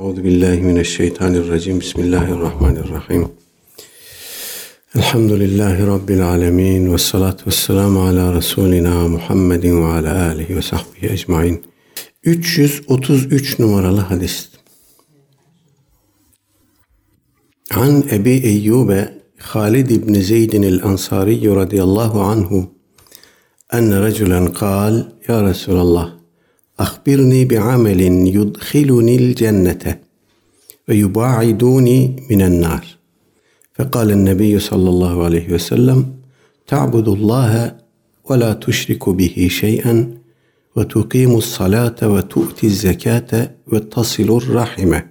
Euzu billahi mineşşeytanirracim. Bismillahirrahmanirrahim. Elhamdülillahi rabbil alamin ve salatu vesselam ala resulina Muhammedin ve ala alihi ve sahbihi ecmaîn. 333 numaralı hadis. An Ebi Eyyube Halid ibn Zeyd el-Ensari radıyallahu anhu en raculen kal ya Resulallah أخبرني بعمل يدخلني الجنة ويباعدوني من النار فقال النبي صلى الله عليه وسلم تعبد الله ولا تشرك به شيئا وتقيم الصلاة وتؤتي الزكاة وتصل الرحمة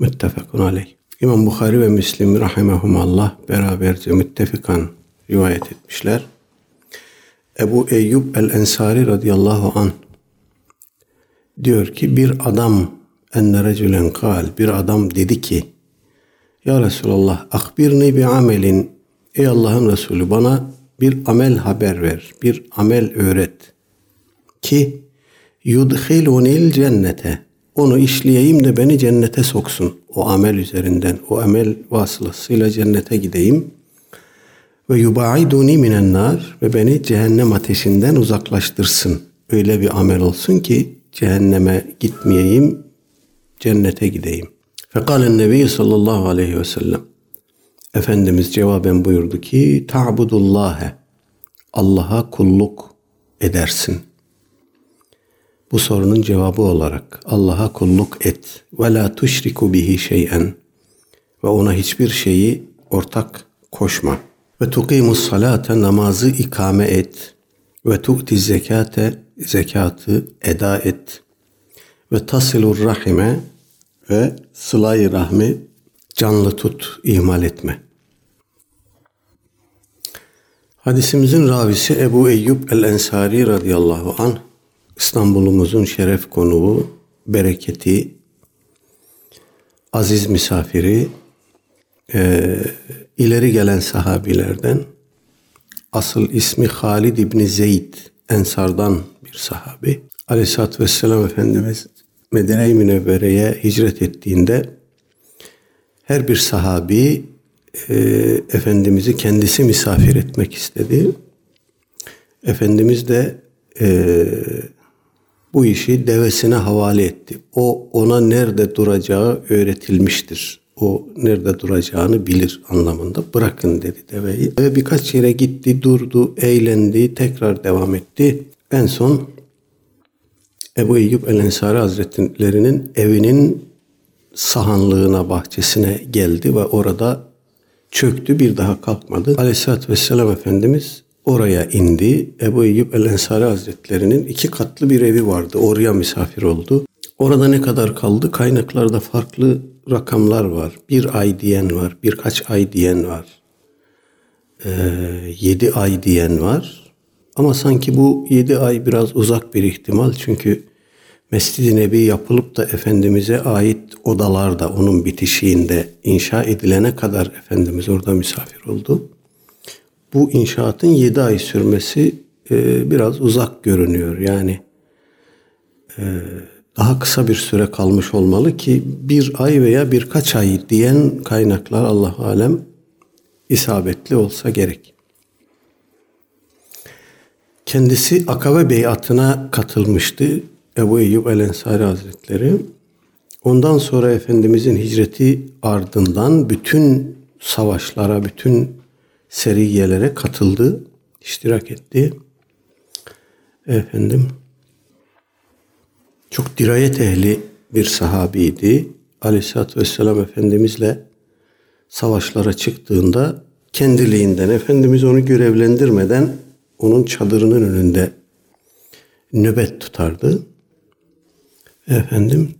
متفق عليه İmam Bukhari ve Müslim rahimahumallah beraberce müttefikan rivayet etmişler. Ebu Eyyub el-Ensari radıyallahu an diyor ki bir adam enne recülen kal. Bir adam dedi ki Ya Resulallah akbirni bi amelin. Ey Allah'ın Resulü bana bir amel haber ver bir amel öğret ki yudhilunil cennete onu işleyeyim de beni cennete soksun. O amel üzerinden o amel vasılasıyla cennete gideyim. Ve yubaiduni minen ve beni cehennem ateşinden uzaklaştırsın. Öyle bir amel olsun ki cehenneme gitmeyeyim, cennete gideyim. Fekalen Nebi sallallahu aleyhi ve sellem Efendimiz cevaben buyurdu ki ta'budullâhe Allah'a kulluk edersin. Bu sorunun cevabı olarak Allah'a kulluk et ve la tuşriku bihi şey'en ve ona hiçbir şeyi ortak koşma. Ve tuqimus salate namazı ikame et. Ve tu'ti zekate zekatı eda et. Ve tasilur rahime ve sılayı rahmi canlı tut, ihmal etme. Hadisimizin ravisi Ebu Eyyub el-Ensari radıyallahu anh İstanbul'umuzun şeref konuğu, bereketi, aziz misafiri, e, ileri gelen sahabilerden asıl ismi Halid İbni Zeyd Ensar'dan bir sahabi. Aleyhisselatü Vesselam Efendimiz Medine-i Münevvere'ye hicret ettiğinde her bir sahabi e, Efendimiz'i kendisi misafir etmek istedi. Efendimiz de e, bu işi devesine havale etti. O ona nerede duracağı öğretilmiştir o nerede duracağını bilir anlamında. Bırakın dedi deveyi. Ve birkaç yere gitti, durdu, eğlendi, tekrar devam etti. En son Ebu Eyyub el-Ensari Hazretleri'nin evinin sahanlığına, bahçesine geldi ve orada çöktü, bir daha kalkmadı. Aleyhisselatü Vesselam Efendimiz oraya indi. Ebu Eyyub el-Ensari Hazretleri'nin iki katlı bir evi vardı. Oraya misafir oldu. Orada ne kadar kaldı? Kaynaklarda farklı rakamlar var. Bir ay diyen var, birkaç ay diyen var. Ee, yedi ay diyen var. Ama sanki bu yedi ay biraz uzak bir ihtimal. Çünkü Mescid-i Nebi yapılıp da Efendimiz'e ait odalar da onun bitişiğinde inşa edilene kadar Efendimiz orada misafir oldu. Bu inşaatın yedi ay sürmesi e, biraz uzak görünüyor. Yani e, daha kısa bir süre kalmış olmalı ki bir ay veya birkaç ay diyen kaynaklar Allah alem isabetli olsa gerek. Kendisi Akabe beyatına katılmıştı Ebu Eyyub el Ensari Hazretleri. Ondan sonra Efendimizin hicreti ardından bütün savaşlara, bütün seriyelere katıldı, iştirak etti. Efendim çok dirayet ehli bir sahabiydi. Aleyhisselatü Vesselam Efendimizle savaşlara çıktığında kendiliğinden Efendimiz onu görevlendirmeden onun çadırının önünde nöbet tutardı. Efendim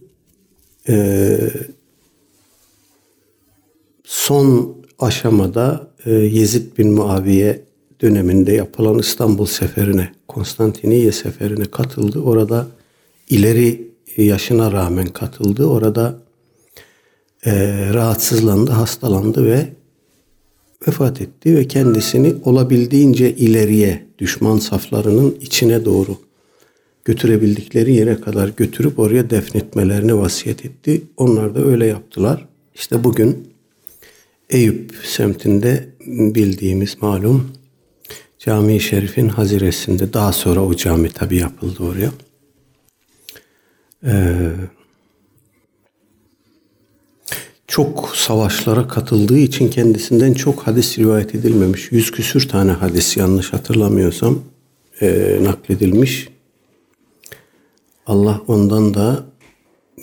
e, son aşamada e, Yezid bin Muaviye döneminde yapılan İstanbul seferine, Konstantiniye seferine katıldı. Orada ileri yaşına rağmen katıldı. Orada e, rahatsızlandı, hastalandı ve vefat etti ve kendisini olabildiğince ileriye düşman saflarının içine doğru götürebildikleri yere kadar götürüp oraya defnetmelerini vasiyet etti. Onlar da öyle yaptılar. İşte bugün Eyüp semtinde bildiğimiz malum Cami-i Şerif'in haziresinde daha sonra o cami tabi yapıldı oraya. Ee, çok savaşlara katıldığı için kendisinden çok hadis rivayet edilmemiş. Yüz küsür tane hadis yanlış hatırlamıyorsam e, nakledilmiş. Allah ondan da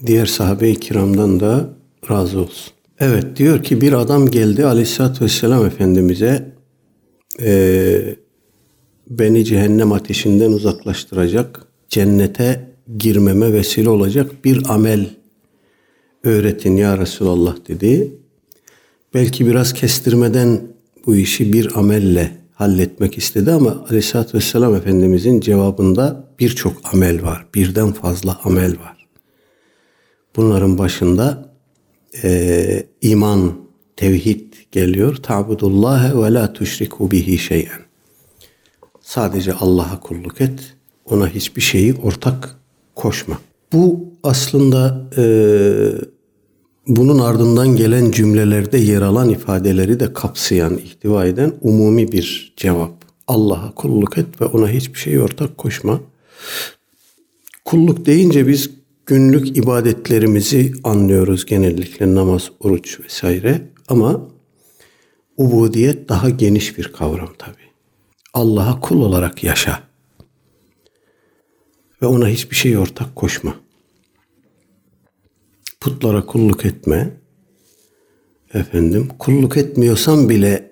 diğer sahabe-i kiramdan da razı olsun. Evet diyor ki bir adam geldi aleyhissalatü vesselam Efendimiz'e e, beni cehennem ateşinden uzaklaştıracak, cennete girmeme vesile olacak bir amel öğretin ya Resulallah dedi. Belki biraz kestirmeden bu işi bir amelle halletmek istedi ama Aleyhisselatü Vesselam Efendimizin cevabında birçok amel var. Birden fazla amel var. Bunların başında e, iman, tevhid geliyor. Ta'budullahe ve la tuşriku bihi şeyen. Sadece Allah'a kulluk et. Ona hiçbir şeyi ortak koşma. Bu aslında e, bunun ardından gelen cümlelerde yer alan ifadeleri de kapsayan, ihtiva eden umumi bir cevap. Allah'a kulluk et ve ona hiçbir şeyi ortak koşma. Kulluk deyince biz günlük ibadetlerimizi anlıyoruz genellikle namaz, oruç vesaire ama ubudiyet daha geniş bir kavram tabi. Allah'a kul olarak yaşa ve ona hiçbir şey ortak koşma putlara kulluk etme. Efendim kulluk etmiyorsan bile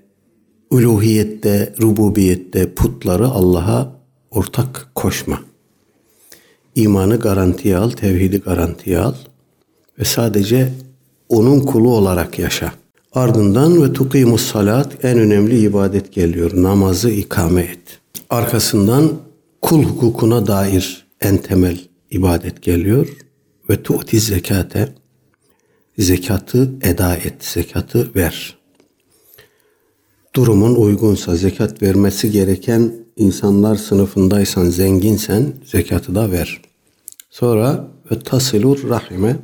uluhiyette, rububiyette putları Allah'a ortak koşma. İmanı garantiye al, tevhidi garantiye al ve sadece onun kulu olarak yaşa. Ardından ve tukimus salat en önemli ibadet geliyor. Namazı ikame et. Arkasından kul hukukuna dair en temel ibadet geliyor. Ve tu'ti zekate zekatı eda et, zekatı ver. Durumun uygunsa zekat vermesi gereken insanlar sınıfındaysan, zenginsen zekatı da ver. Sonra ve tasilur rahime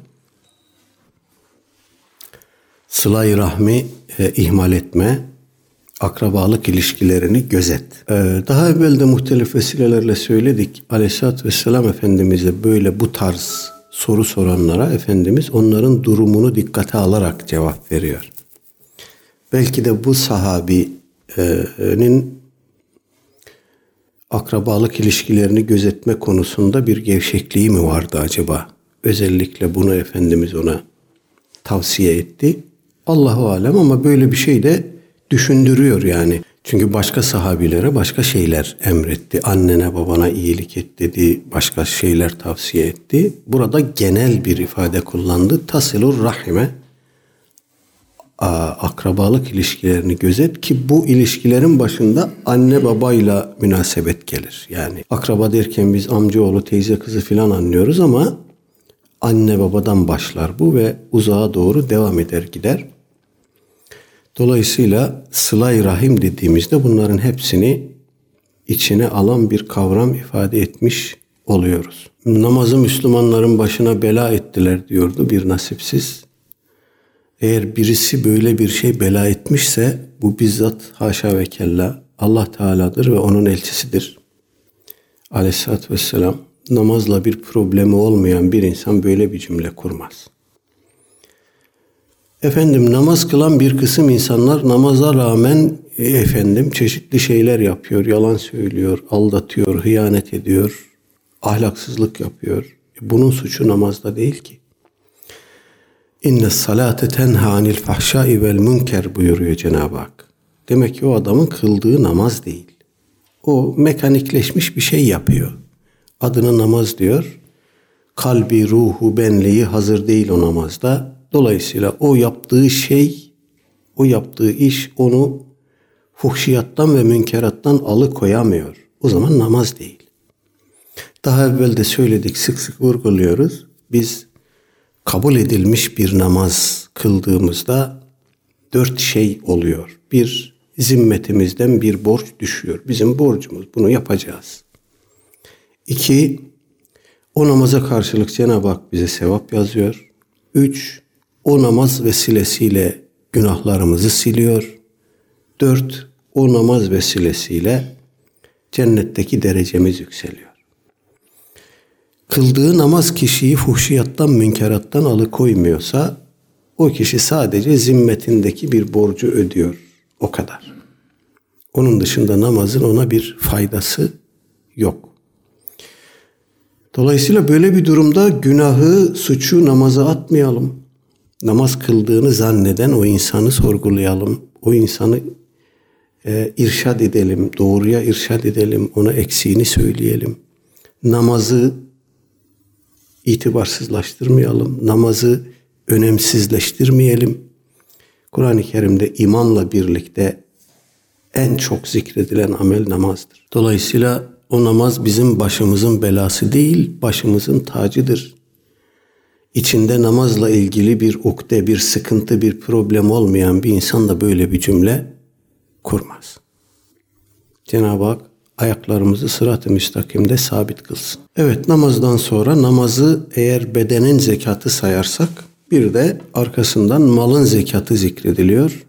sılay rahmi e, ihmal etme, akrabalık ilişkilerini gözet. Ee, daha evvel de muhtelif vesilelerle söyledik. Aleyhisselatü Vesselam Efendimiz'e böyle bu tarz soru soranlara Efendimiz onların durumunu dikkate alarak cevap veriyor. Belki de bu sahabinin akrabalık ilişkilerini gözetme konusunda bir gevşekliği mi vardı acaba? Özellikle bunu Efendimiz ona tavsiye etti. Allahu alem ama böyle bir şey de düşündürüyor yani. Çünkü başka sahabilere başka şeyler emretti. Annene babana iyilik et dedi. Başka şeyler tavsiye etti. Burada genel bir ifade kullandı. Tasilur rahime akrabalık ilişkilerini gözet ki bu ilişkilerin başında anne babayla münasebet gelir. Yani akraba derken biz amcaoğlu, teyze kızı filan anlıyoruz ama anne babadan başlar bu ve uzağa doğru devam eder gider. Dolayısıyla sılay rahim dediğimizde bunların hepsini içine alan bir kavram ifade etmiş oluyoruz. Namazı Müslümanların başına bela ettiler diyordu bir nasipsiz. Eğer birisi böyle bir şey bela etmişse bu bizzat haşa ve kella Allah Teala'dır ve onun elçisidir. Aleyhisselatü Vesselam namazla bir problemi olmayan bir insan böyle bir cümle kurmaz.'' Efendim namaz kılan bir kısım insanlar namaza rağmen e, efendim çeşitli şeyler yapıyor, yalan söylüyor, aldatıyor, hıyanet ediyor, ahlaksızlık yapıyor. E, bunun suçu namazda değil ki. İnne salate tenha anil fahşai vel münker buyuruyor Cenab-ı Hak. Demek ki o adamın kıldığı namaz değil. O mekanikleşmiş bir şey yapıyor. Adını namaz diyor. Kalbi, ruhu, benliği hazır değil o namazda Dolayısıyla o yaptığı şey, o yaptığı iş onu fuhşiyattan ve münkerattan alıkoyamıyor. O zaman namaz değil. Daha evvel de söyledik, sık sık vurguluyoruz. Biz kabul edilmiş bir namaz kıldığımızda dört şey oluyor. Bir, zimmetimizden bir borç düşüyor. Bizim borcumuz, bunu yapacağız. İki, O namaza karşılık Cenab-ı Hak bize sevap yazıyor. Üç, o namaz vesilesiyle günahlarımızı siliyor. Dört, o namaz vesilesiyle cennetteki derecemiz yükseliyor. Kıldığı namaz kişiyi fuhşiyattan, münkerattan alıkoymuyorsa o kişi sadece zimmetindeki bir borcu ödüyor. O kadar. Onun dışında namazın ona bir faydası yok. Dolayısıyla böyle bir durumda günahı, suçu namaza atmayalım. Namaz kıldığını zanneden o insanı sorgulayalım. O insanı e, irşad edelim, doğruya irşad edelim, ona eksiğini söyleyelim. Namazı itibarsızlaştırmayalım, namazı önemsizleştirmeyelim. Kur'an-ı Kerim'de imanla birlikte en çok zikredilen amel namazdır. Dolayısıyla o namaz bizim başımızın belası değil, başımızın tacıdır. İçinde namazla ilgili bir ukde, bir sıkıntı, bir problem olmayan bir insan da böyle bir cümle kurmaz. Cenab-ı Hak ayaklarımızı sırat-ı müstakimde sabit kılsın. Evet namazdan sonra namazı eğer bedenin zekatı sayarsak bir de arkasından malın zekatı zikrediliyor.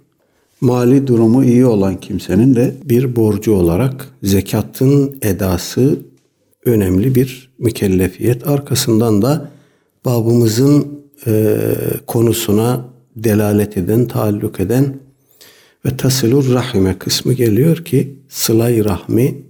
Mali durumu iyi olan kimsenin de bir borcu olarak zekatın edası önemli bir mükellefiyet. Arkasından da babımızın e, konusuna delalet eden, taalluk eden ve tasilur rahime kısmı geliyor ki sılay rahmi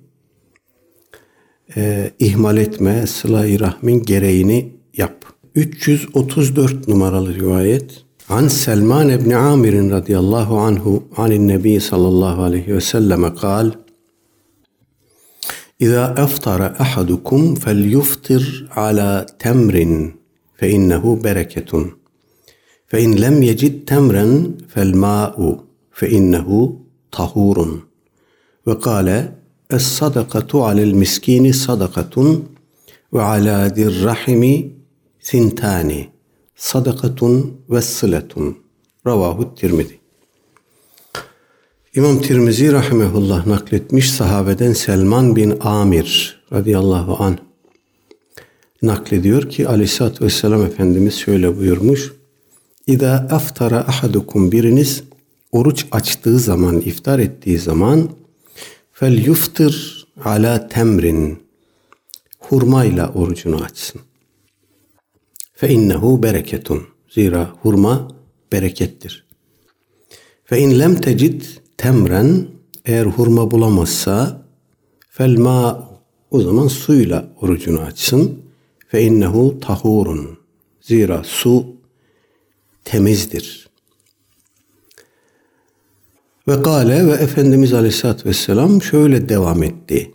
e, ihmal etme, sılay rahmin gereğini yap. 334 numaralı rivayet. An Selman ibn Amir radıyallahu anhu anin Nebi sallallahu aleyhi ve selleme kal İza eftara ahadukum felyuftir ala temrin fe innehu bereketun. Fe in lem yecid temren fel ma'u fe innehu tahurun. Ve kâle es sadakatu alel miskini sadakatun ve ala dir rahimi sintani sadakatun ve sıletun. Ravahu Tirmidhi. İmam Tirmizi rahimehullah nakletmiş sahabeden Selman bin Amir radıyallahu an naklediyor ki aleyhissalatü vesselam Efendimiz şöyle buyurmuş. İza aftara ahadukum biriniz oruç açtığı zaman, iftar ettiği zaman fel yuftir ala temrin hurmayla orucunu açsın. Fe innehu bereketun. Zira hurma berekettir. Fe in lem tecid temren eğer hurma bulamazsa fel ma o zaman suyla orucunu açsın. Fe innehu tahurun. Zira su temizdir. Ve gale ve Efendimiz Aleyhisselatü Vesselam şöyle devam etti.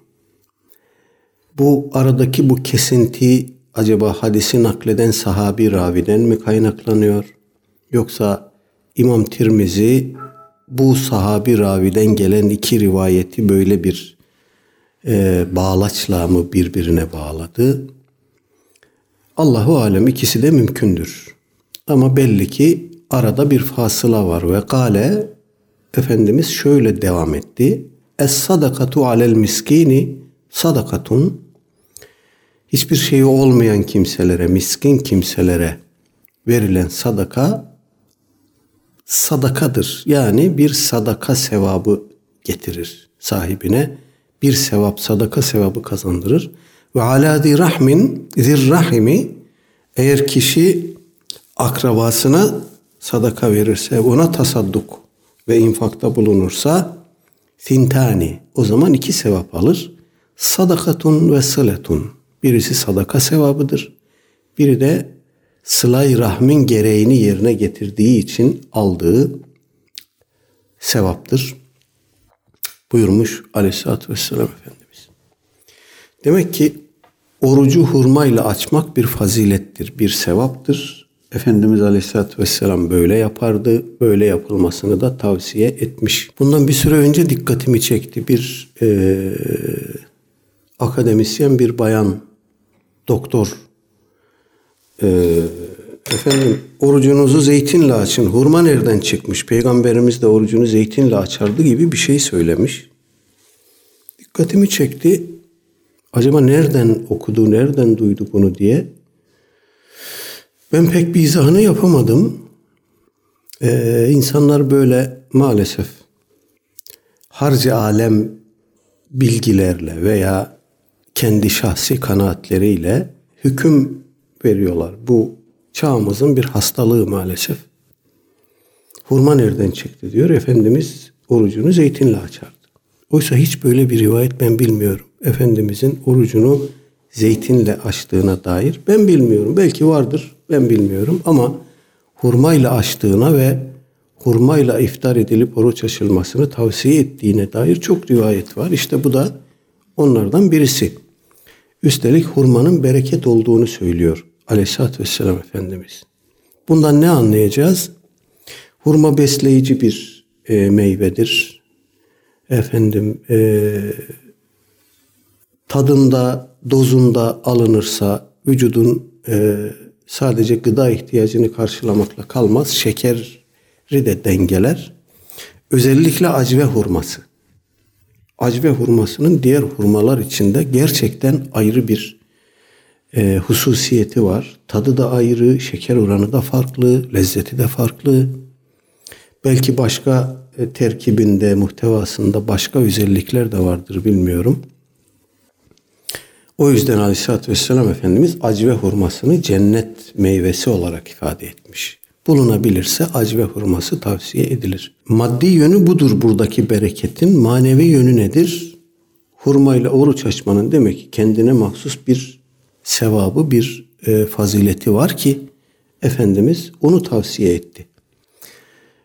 Bu aradaki bu kesinti acaba hadisi nakleden sahabi raviden mi kaynaklanıyor? Yoksa İmam Tirmizi bu sahabi raviden gelen iki rivayeti böyle bir e, bağlaçla mı birbirine bağladı? Allahu alem ikisi de mümkündür. Ama belli ki arada bir fasıla var ve kale Efendimiz şöyle devam etti. Es sadakatu alel miskini sadakatun hiçbir şeyi olmayan kimselere, miskin kimselere verilen sadaka sadakadır. Yani bir sadaka sevabı getirir sahibine. Bir sevap, sadaka sevabı kazandırır. Ve alâ rahmin, zirrahimi eğer kişi akrabasına sadaka verirse, ona tasadduk ve infakta bulunursa fintani o zaman iki sevap alır. Sadakatun ve sıletun Birisi sadaka sevabıdır. Biri de sılay rahmin gereğini yerine getirdiği için aldığı sevaptır. Buyurmuş aleyhissalatü vesselam Efendimiz. Demek ki orucu hurmayla açmak bir fazilettir, bir sevaptır. Efendimiz Aleyhisselatü Vesselam böyle yapardı. Böyle yapılmasını da tavsiye etmiş. Bundan bir süre önce dikkatimi çekti. Bir e, akademisyen bir bayan doktor e, efendim orucunuzu zeytinle açın. Hurma nereden çıkmış? Peygamberimiz de orucunu zeytinle açardı gibi bir şey söylemiş. Dikkatimi çekti. Acaba nereden okudu, nereden duydu bunu diye. Ben pek bir izahını yapamadım. Ee, insanlar böyle maalesef harcı alem bilgilerle veya kendi şahsi kanaatleriyle hüküm veriyorlar. Bu çağımızın bir hastalığı maalesef. Hurma nereden çıktı diyor. Efendimiz orucunu zeytinle açardı. Oysa hiç böyle bir rivayet ben bilmiyorum. Efendimizin orucunu zeytinle açtığına dair ben bilmiyorum. Belki vardır ben bilmiyorum ama hurmayla açtığına ve hurmayla iftar edilip oruç açılmasını tavsiye ettiğine dair çok rivayet var. İşte bu da onlardan birisi. Üstelik hurmanın bereket olduğunu söylüyor Aleyhisselatü Vesselam Efendimiz. Bundan ne anlayacağız? Hurma besleyici bir e, meyvedir. Efendim e, tadında, dozunda alınırsa vücudun e, sadece gıda ihtiyacını karşılamakla kalmaz. Şekeri de dengeler. Özellikle acve hurması. Acve hurmasının diğer hurmalar içinde gerçekten ayrı bir e, hususiyeti var. Tadı da ayrı, şeker oranı da farklı, lezzeti de farklı. Belki başka e, terkibinde, muhtevasında başka özellikler de vardır bilmiyorum. O yüzden Aleyhisselatü Vesselam Efendimiz acve hurmasını cennet meyvesi olarak ifade etmiş. Bulunabilirse acve hurması tavsiye edilir. Maddi yönü budur buradaki bereketin. Manevi yönü nedir? Hurmayla oruç açmanın demek ki kendine mahsus bir sevabı, bir e, fazileti var ki Efendimiz onu tavsiye etti.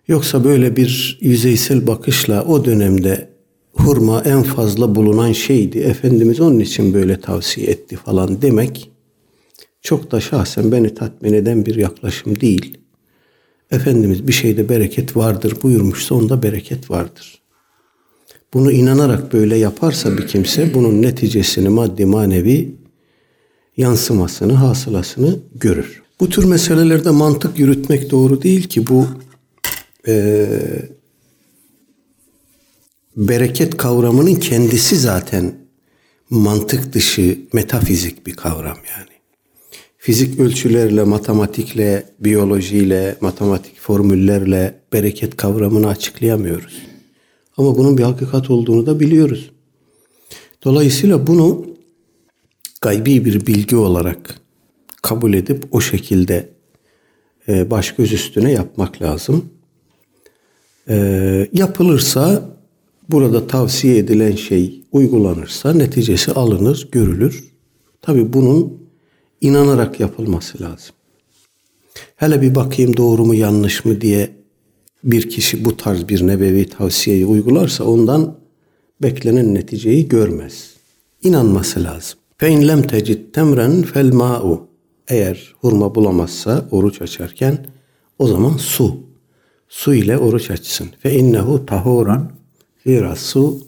Yoksa böyle bir yüzeysel bakışla o dönemde hurma en fazla bulunan şeydi. Efendimiz onun için böyle tavsiye etti falan demek çok da şahsen beni tatmin eden bir yaklaşım değil. Efendimiz bir şeyde bereket vardır buyurmuşsa onda bereket vardır. Bunu inanarak böyle yaparsa bir kimse bunun neticesini maddi manevi yansımasını, hasılasını görür. Bu tür meselelerde mantık yürütmek doğru değil ki bu e, bereket kavramının kendisi zaten mantık dışı metafizik bir kavram yani. Fizik ölçülerle, matematikle, biyolojiyle, matematik formüllerle bereket kavramını açıklayamıyoruz. Ama bunun bir hakikat olduğunu da biliyoruz. Dolayısıyla bunu gaybi bir bilgi olarak kabul edip o şekilde e, baş göz üstüne yapmak lazım. E, yapılırsa burada tavsiye edilen şey uygulanırsa neticesi alınır, görülür. Tabi bunun inanarak yapılması lazım. Hele bir bakayım doğru mu yanlış mı diye bir kişi bu tarz bir nebevi tavsiyeyi uygularsa ondan beklenen neticeyi görmez. İnanması lazım. İn lem tecid temren ma'u. Eğer hurma bulamazsa oruç açarken o zaman su. Su ile oruç açsın. İnnehu tahuran. Zira su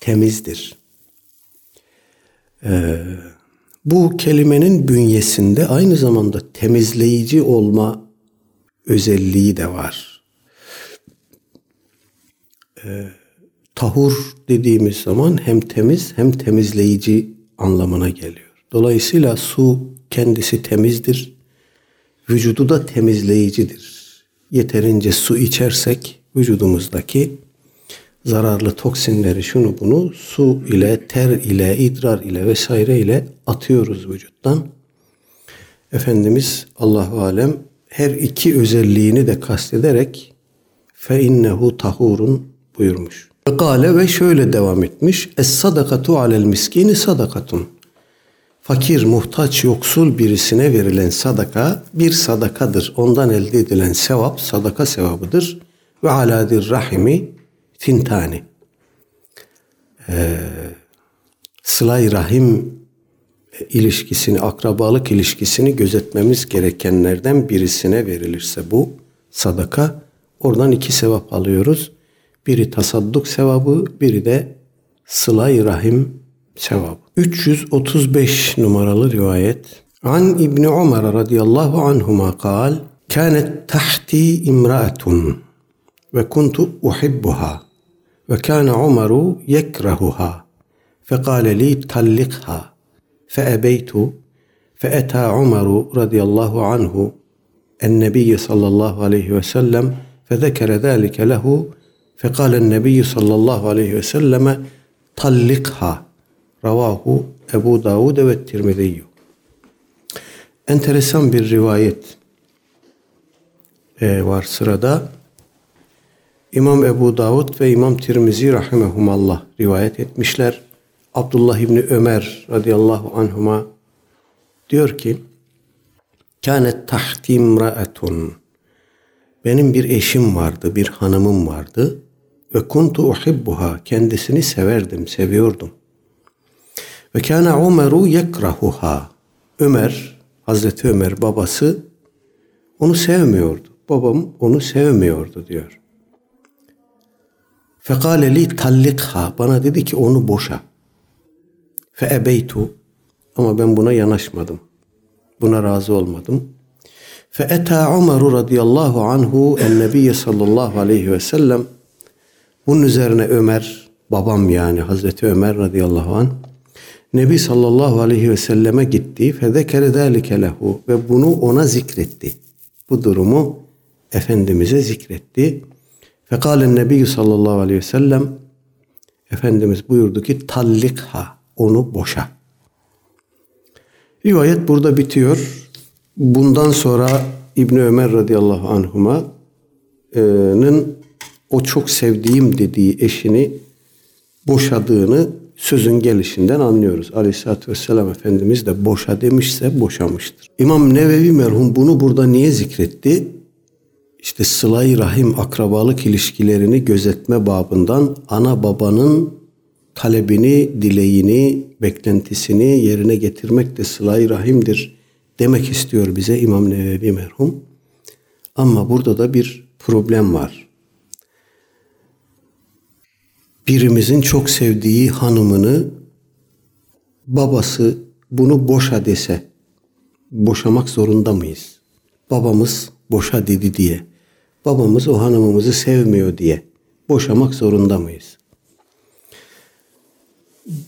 temizdir. Ee, bu kelimenin bünyesinde aynı zamanda temizleyici olma özelliği de var. Ee, tahur dediğimiz zaman hem temiz hem temizleyici anlamına geliyor. Dolayısıyla su kendisi temizdir. Vücudu da temizleyicidir. Yeterince su içersek vücudumuzdaki zararlı toksinleri şunu bunu su ile, ter ile, idrar ile vesaire ile atıyoruz vücuttan. Efendimiz Allahu alem her iki özelliğini de kastederek fe innehu tahurun buyurmuş. Kale ve şöyle devam etmiş. Es sadakatu alel miskini sadakatun. Fakir, muhtaç, yoksul birisine verilen sadaka bir sadakadır. Ondan elde edilen sevap sadaka sevabıdır. Ve aladir rahimi Tintani. Ee, Sıla-i Rahim ilişkisini, akrabalık ilişkisini gözetmemiz gerekenlerden birisine verilirse bu sadaka oradan iki sevap alıyoruz. Biri tasadduk sevabı, biri de sıla-i rahim sevabı. 335 numaralı rivayet. An İbni Umar radıyallahu anhuma kal, Kânet tahti imra'atun تحتي امرأة وكنت أحبها وكان عمر يكرهها فقال لي طلقها فأبيت فأتى عمر رضي الله عنه النبي صلى الله عليه وسلم فذكر ذلك له فقال النبي صلى الله عليه وسلم طلقها رواه Ebu Davud ve Tirmizi. Enteresan bir rivayet e, var sırada. İmam Ebu Davud ve İmam Tirmizi rahimehumallah rivayet etmişler. Abdullah İbni Ömer radıyallahu anhuma diyor ki Kânet tahti imraetun Benim bir eşim vardı, bir hanımım vardı. Ve kuntu uhibbuha. Kendisini severdim, seviyordum. Ve kana Ömer'u yekrahuha. Ömer, Hazreti Ömer babası onu sevmiyordu. Babam onu sevmiyordu diyor. Fekale li tallikha. Bana dedi ki onu boşa. Fe ebeytu. Ama ben buna yanaşmadım. Buna razı olmadım. Fe eta Ömer radıyallahu anhu en nebiyye sallallahu aleyhi ve sellem. Bunun üzerine Ömer, babam yani Hazreti Ömer radıyallahu anh Nebi sallallahu aleyhi ve selleme gitti. Fezekere zâlike lehu ve bunu ona zikretti. Bu durumu Efendimiz'e zikretti. Fekalen Nebi sallallahu aleyhi ve sellem Efendimiz buyurdu ki tallikha onu boşa. Rivayet burada bitiyor. Bundan sonra İbni Ömer radıyallahu anhuma'nın o çok sevdiğim dediği eşini boşadığını sözün gelişinden anlıyoruz. Aleyhisselatü Vesselam Efendimiz de boşa demişse boşamıştır. İmam Nevevi merhum bunu burada niye zikretti? İşte sıla rahim akrabalık ilişkilerini gözetme babından ana babanın talebini, dileğini, beklentisini yerine getirmek de sıla rahimdir demek istiyor bize İmam Nevevi merhum. Ama burada da bir problem var birimizin çok sevdiği hanımını babası bunu boşa dese boşamak zorunda mıyız? Babamız boşa dedi diye. Babamız o hanımımızı sevmiyor diye boşamak zorunda mıyız?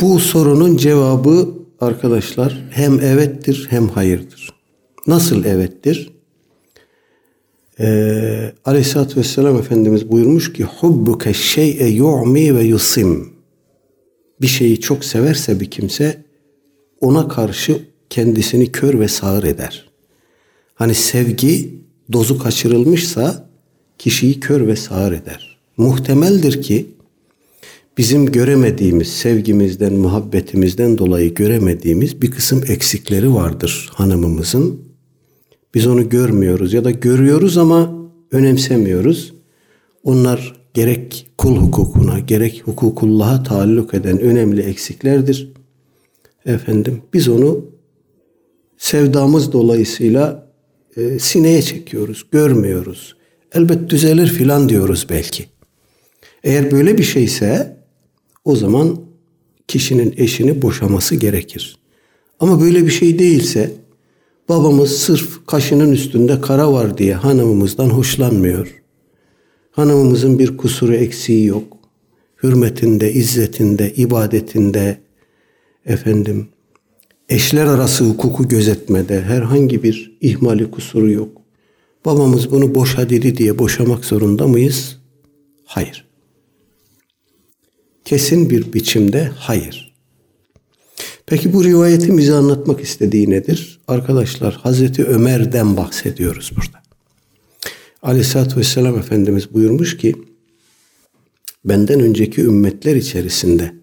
Bu sorunun cevabı arkadaşlar hem evettir hem hayırdır. Nasıl evettir? Ee, Aleyhisselatü Vesselam Efendimiz buyurmuş ki hubbuke şey'e yu'mi ve yusim bir şeyi çok severse bir kimse ona karşı kendisini kör ve sağır eder. Hani sevgi dozu kaçırılmışsa kişiyi kör ve sağır eder. Muhtemeldir ki bizim göremediğimiz sevgimizden, muhabbetimizden dolayı göremediğimiz bir kısım eksikleri vardır hanımımızın. Biz onu görmüyoruz ya da görüyoruz ama önemsemiyoruz. Onlar gerek kul hukukuna gerek hukukullah'a taalluk eden önemli eksiklerdir. Efendim biz onu sevdamız dolayısıyla e, sineye çekiyoruz, görmüyoruz. Elbet düzelir filan diyoruz belki. Eğer böyle bir şeyse o zaman kişinin eşini boşaması gerekir. Ama böyle bir şey değilse Babamız sırf kaşının üstünde kara var diye hanımımızdan hoşlanmıyor. Hanımımızın bir kusuru eksiği yok. Hürmetinde, izzetinde, ibadetinde, efendim, eşler arası hukuku gözetmede herhangi bir ihmali kusuru yok. Babamız bunu boşa dedi diye boşamak zorunda mıyız? Hayır. Kesin bir biçimde hayır. Peki bu rivayetin bize anlatmak istediği nedir? Arkadaşlar Hazreti Ömer'den bahsediyoruz burada. Aleyhisselatü Vesselam Efendimiz buyurmuş ki benden önceki ümmetler içerisinde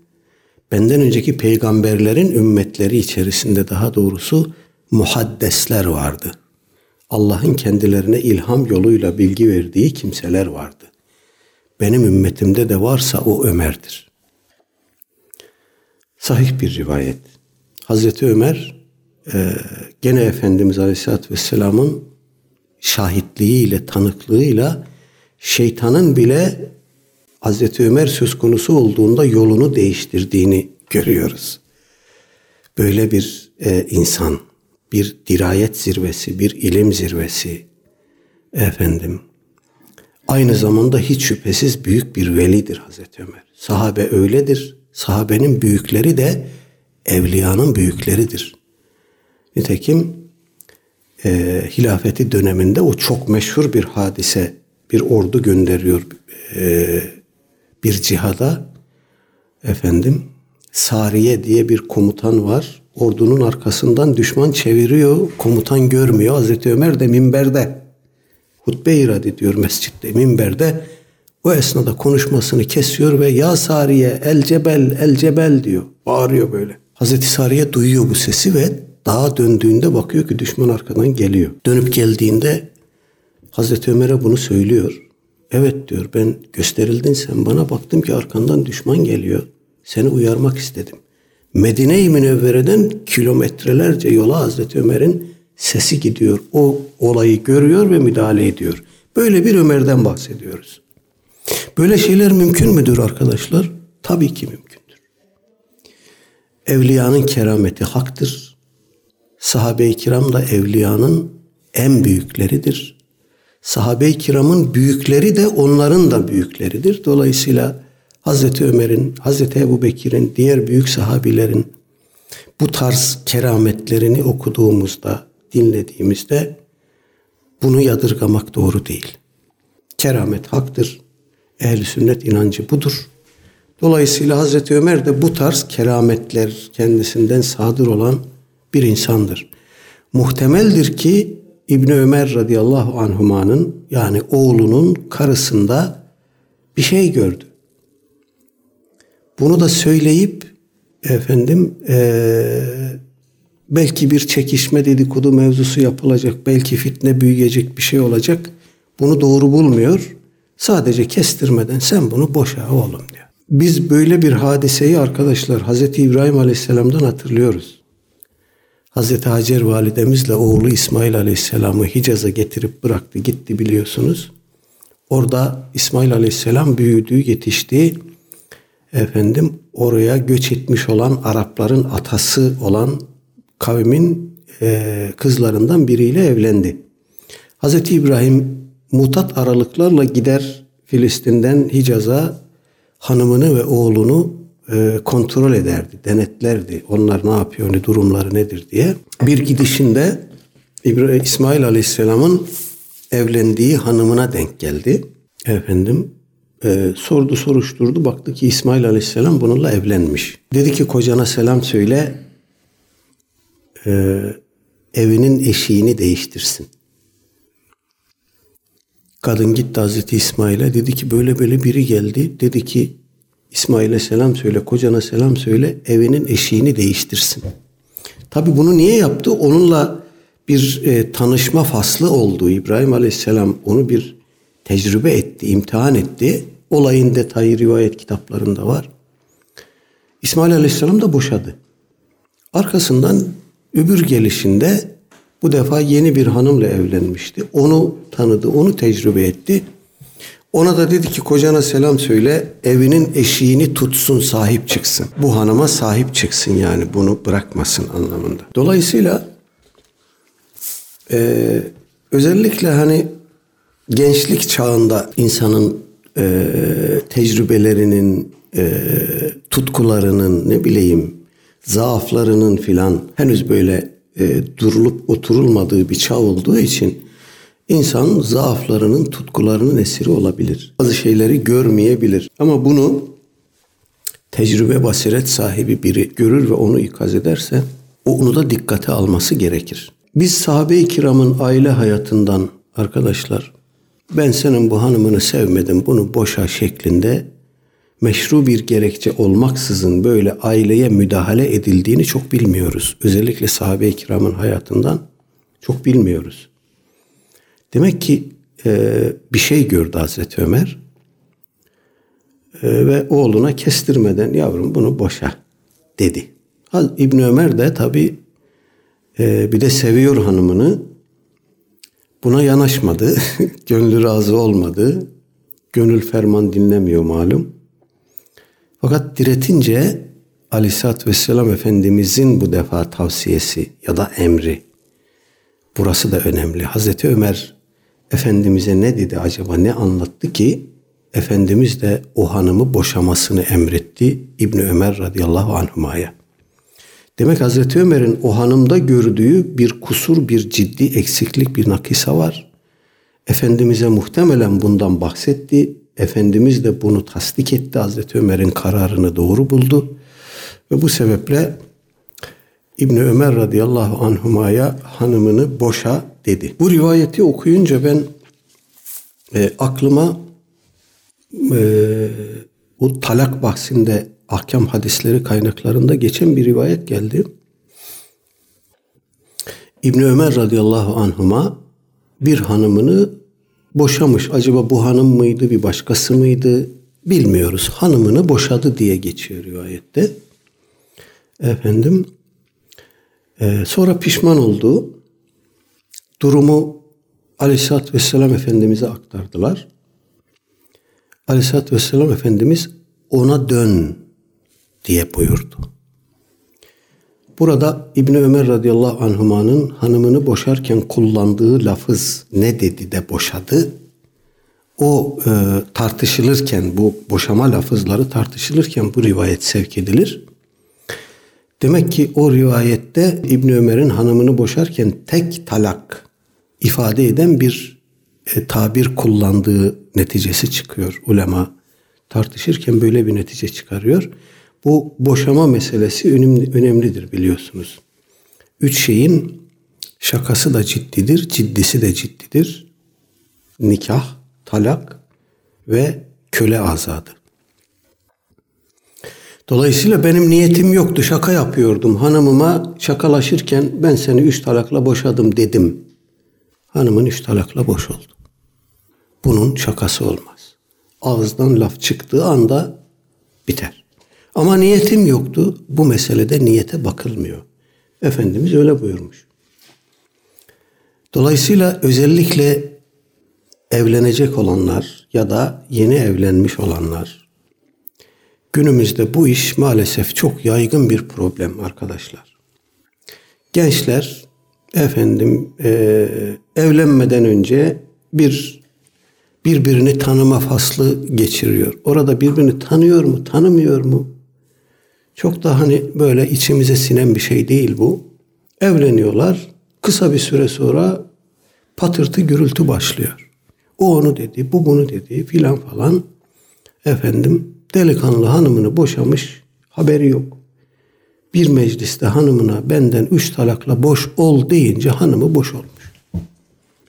benden önceki peygamberlerin ümmetleri içerisinde daha doğrusu muhaddesler vardı. Allah'ın kendilerine ilham yoluyla bilgi verdiği kimseler vardı. Benim ümmetimde de varsa o Ömer'dir. Sahih bir rivayet. Hazreti Ömer e, gene Efendimiz Aleyhisselatü Vesselam'ın şahitliğiyle, tanıklığıyla şeytanın bile Hazreti Ömer söz konusu olduğunda yolunu değiştirdiğini görüyoruz. Böyle bir e, insan, bir dirayet zirvesi, bir ilim zirvesi efendim. Aynı zamanda hiç şüphesiz büyük bir velidir Hazreti Ömer. Sahabe öyledir, Sahabenin büyükleri de evliyanın büyükleridir. Nitekim e, hilafeti döneminde o çok meşhur bir hadise, bir ordu gönderiyor e, bir cihada. Efendim, Sariye diye bir komutan var. Ordunun arkasından düşman çeviriyor, komutan görmüyor. Hazreti Ömer de minberde, hutbe irad diyor mescitte, minberde. O esnada konuşmasını kesiyor ve ya Sariye el cebel el cebel diyor. Bağırıyor böyle. Hazreti Sariye duyuyor bu sesi ve dağa döndüğünde bakıyor ki düşman arkadan geliyor. Dönüp geldiğinde Hazreti Ömer'e bunu söylüyor. Evet diyor ben gösterildin sen bana baktım ki arkandan düşman geliyor. Seni uyarmak istedim. Medine-i Münevvere'den kilometrelerce yola Hazreti Ömer'in sesi gidiyor. O olayı görüyor ve müdahale ediyor. Böyle bir Ömer'den bahsediyoruz. Böyle şeyler mümkün müdür arkadaşlar? Tabii ki mümkündür. Evliyanın kerameti haktır. Sahabe-i kiram da evliyanın en büyükleridir. Sahabe-i kiramın büyükleri de onların da büyükleridir. Dolayısıyla Hazreti Ömer'in, Hazreti Ebu Bekir'in, diğer büyük sahabilerin bu tarz kerametlerini okuduğumuzda, dinlediğimizde bunu yadırgamak doğru değil. Keramet haktır. Ehl-i sünnet inancı budur. Dolayısıyla Hazreti Ömer de bu tarz kerametler kendisinden sadır olan bir insandır. Muhtemeldir ki İbn Ömer radıyallahu anhumanın yani oğlunun karısında bir şey gördü. Bunu da söyleyip efendim ee, belki bir çekişme dedikodu mevzusu yapılacak, belki fitne büyüyecek bir şey olacak. Bunu doğru bulmuyor. Sadece kestirmeden sen bunu boşa oğlum diyor. Biz böyle bir hadiseyi arkadaşlar Hazreti İbrahim Aleyhisselam'dan hatırlıyoruz. Hazreti Hacer validemizle oğlu İsmail Aleyhisselam'ı Hicaz'a getirip bıraktı gitti biliyorsunuz. Orada İsmail Aleyhisselam büyüdü, yetişti. Efendim oraya göç etmiş olan Arapların atası olan kavmin e, kızlarından biriyle evlendi. Hazreti İbrahim mutat aralıklarla gider Filistin'den Hicaz'a hanımını ve oğlunu e, kontrol ederdi, denetlerdi. Onlar ne yapıyor, ne durumları nedir diye. Bir gidişinde İbrahim, İsmail Aleyhisselam'ın evlendiği hanımına denk geldi. Efendim e, sordu soruşturdu baktı ki İsmail Aleyhisselam bununla evlenmiş. Dedi ki kocana selam söyle e, evinin eşiğini değiştirsin. Kadın gitti Hazreti İsmail'e dedi ki böyle böyle biri geldi. Dedi ki İsmail'e selam söyle, kocana selam söyle, evinin eşiğini değiştirsin. Tabi bunu niye yaptı? Onunla bir e, tanışma faslı oldu. İbrahim Aleyhisselam onu bir tecrübe etti, imtihan etti. Olayın detayı rivayet kitaplarında var. İsmail Aleyhisselam da boşadı. Arkasından öbür gelişinde bu defa yeni bir hanımla evlenmişti. Onu tanıdı, onu tecrübe etti. Ona da dedi ki kocana selam söyle, evinin eşiğini tutsun, sahip çıksın. Bu hanıma sahip çıksın yani bunu bırakmasın anlamında. Dolayısıyla e, özellikle hani gençlik çağında insanın e, tecrübelerinin, e, tutkularının ne bileyim zaaflarının filan henüz böyle e, durulup oturulmadığı bir çağ olduğu için insan zaaflarının, tutkularının esiri olabilir. Bazı şeyleri görmeyebilir. Ama bunu tecrübe basiret sahibi biri görür ve onu ikaz ederse onu da dikkate alması gerekir. Biz sahabe-i kiramın aile hayatından arkadaşlar ben senin bu hanımını sevmedim bunu boşa şeklinde meşru bir gerekçe olmaksızın böyle aileye müdahale edildiğini çok bilmiyoruz. Özellikle sahabe-i kiramın hayatından çok bilmiyoruz. Demek ki e, bir şey gördü Hazreti Ömer e, ve oğluna kestirmeden yavrum bunu boşa dedi. İbn Ömer de tabi e, bir de seviyor hanımını. Buna yanaşmadı. Gönlü razı olmadı. Gönül ferman dinlemiyor malum. Fakat diretince Aleyhisselatü Vesselam Efendimizin bu defa tavsiyesi ya da emri. Burası da önemli. Hazreti Ömer Efendimiz'e ne dedi acaba? Ne anlattı ki Efendimiz de o hanımı boşamasını emretti İbni Ömer radıyallahu anhumaya. Demek Hazreti Ömer'in o hanımda gördüğü bir kusur, bir ciddi eksiklik, bir nakisa var. Efendimiz'e muhtemelen bundan bahsetti. Efendimiz de bunu tasdik etti. Hazreti Ömer'in kararını doğru buldu. Ve bu sebeple İbni Ömer radıyallahu anhumaya hanımını boşa dedi. Bu rivayeti okuyunca ben e, aklıma e, bu talak bahsinde ahkam hadisleri kaynaklarında geçen bir rivayet geldi. İbn Ömer radıyallahu anhuma bir hanımını boşamış. Acaba bu hanım mıydı, bir başkası mıydı bilmiyoruz. Hanımını boşadı diye geçiyor rivayette. Efendim e, sonra pişman oldu. Durumu Aleyhisselatü Vesselam Efendimiz'e aktardılar. Aleyhisselatü Vesselam Efendimiz ona dön diye buyurdu. Burada İbni Ömer radıyallahu anhumanın hanımını boşarken kullandığı lafız ne dedi de boşadı? O e, tartışılırken bu boşama lafızları tartışılırken bu rivayet sevk edilir. Demek ki o rivayette İbn Ömer'in hanımını boşarken tek talak ifade eden bir e, tabir kullandığı neticesi çıkıyor. Ulema tartışırken böyle bir netice çıkarıyor. Bu boşama meselesi önemli, önemlidir biliyorsunuz. Üç şeyin şakası da ciddidir, ciddisi de ciddidir. Nikah, talak ve köle azadı. Dolayısıyla benim niyetim yoktu. Şaka yapıyordum. Hanımıma şakalaşırken ben seni üç talakla boşadım dedim. Hanımın üç talakla boş oldu. Bunun şakası olmaz. Ağızdan laf çıktığı anda biter. Ama niyetim yoktu. Bu meselede niyete bakılmıyor. Efendimiz öyle buyurmuş. Dolayısıyla özellikle evlenecek olanlar ya da yeni evlenmiş olanlar günümüzde bu iş maalesef çok yaygın bir problem arkadaşlar. Gençler efendim e, evlenmeden önce bir birbirini tanıma faslı geçiriyor. Orada birbirini tanıyor mu, tanımıyor mu? Çok da hani böyle içimize sinen bir şey değil bu. Evleniyorlar. Kısa bir süre sonra patırtı gürültü başlıyor. O onu dedi, bu bunu dedi filan falan. Efendim delikanlı hanımını boşamış haberi yok. Bir mecliste hanımına benden üç talakla boş ol deyince hanımı boş olmuş.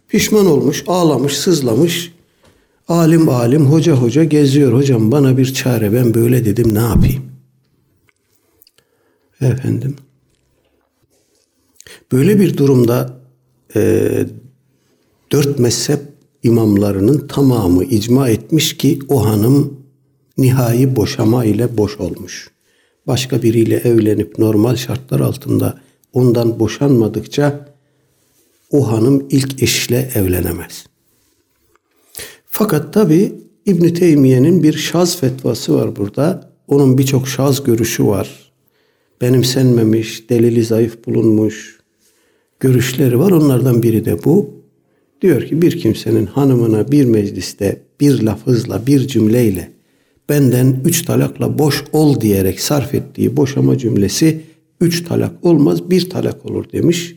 Pişman olmuş, ağlamış, sızlamış. Alim alim, hoca hoca geziyor. Hocam bana bir çare ben böyle dedim ne yapayım? Efendim. Böyle bir durumda e, dört mezhep imamlarının tamamı icma etmiş ki o hanım nihai boşama ile boş olmuş. Başka biriyle evlenip normal şartlar altında ondan boşanmadıkça o hanım ilk eşle evlenemez. Fakat tabi İbn Teymiye'nin bir şaz fetvası var burada. Onun birçok şaz görüşü var. Benimsenmemiş, delili zayıf bulunmuş görüşleri var. Onlardan biri de bu. Diyor ki bir kimsenin hanımına bir mecliste bir lafızla, bir cümleyle benden üç talakla boş ol diyerek sarf ettiği boşama cümlesi üç talak olmaz bir talak olur demiş.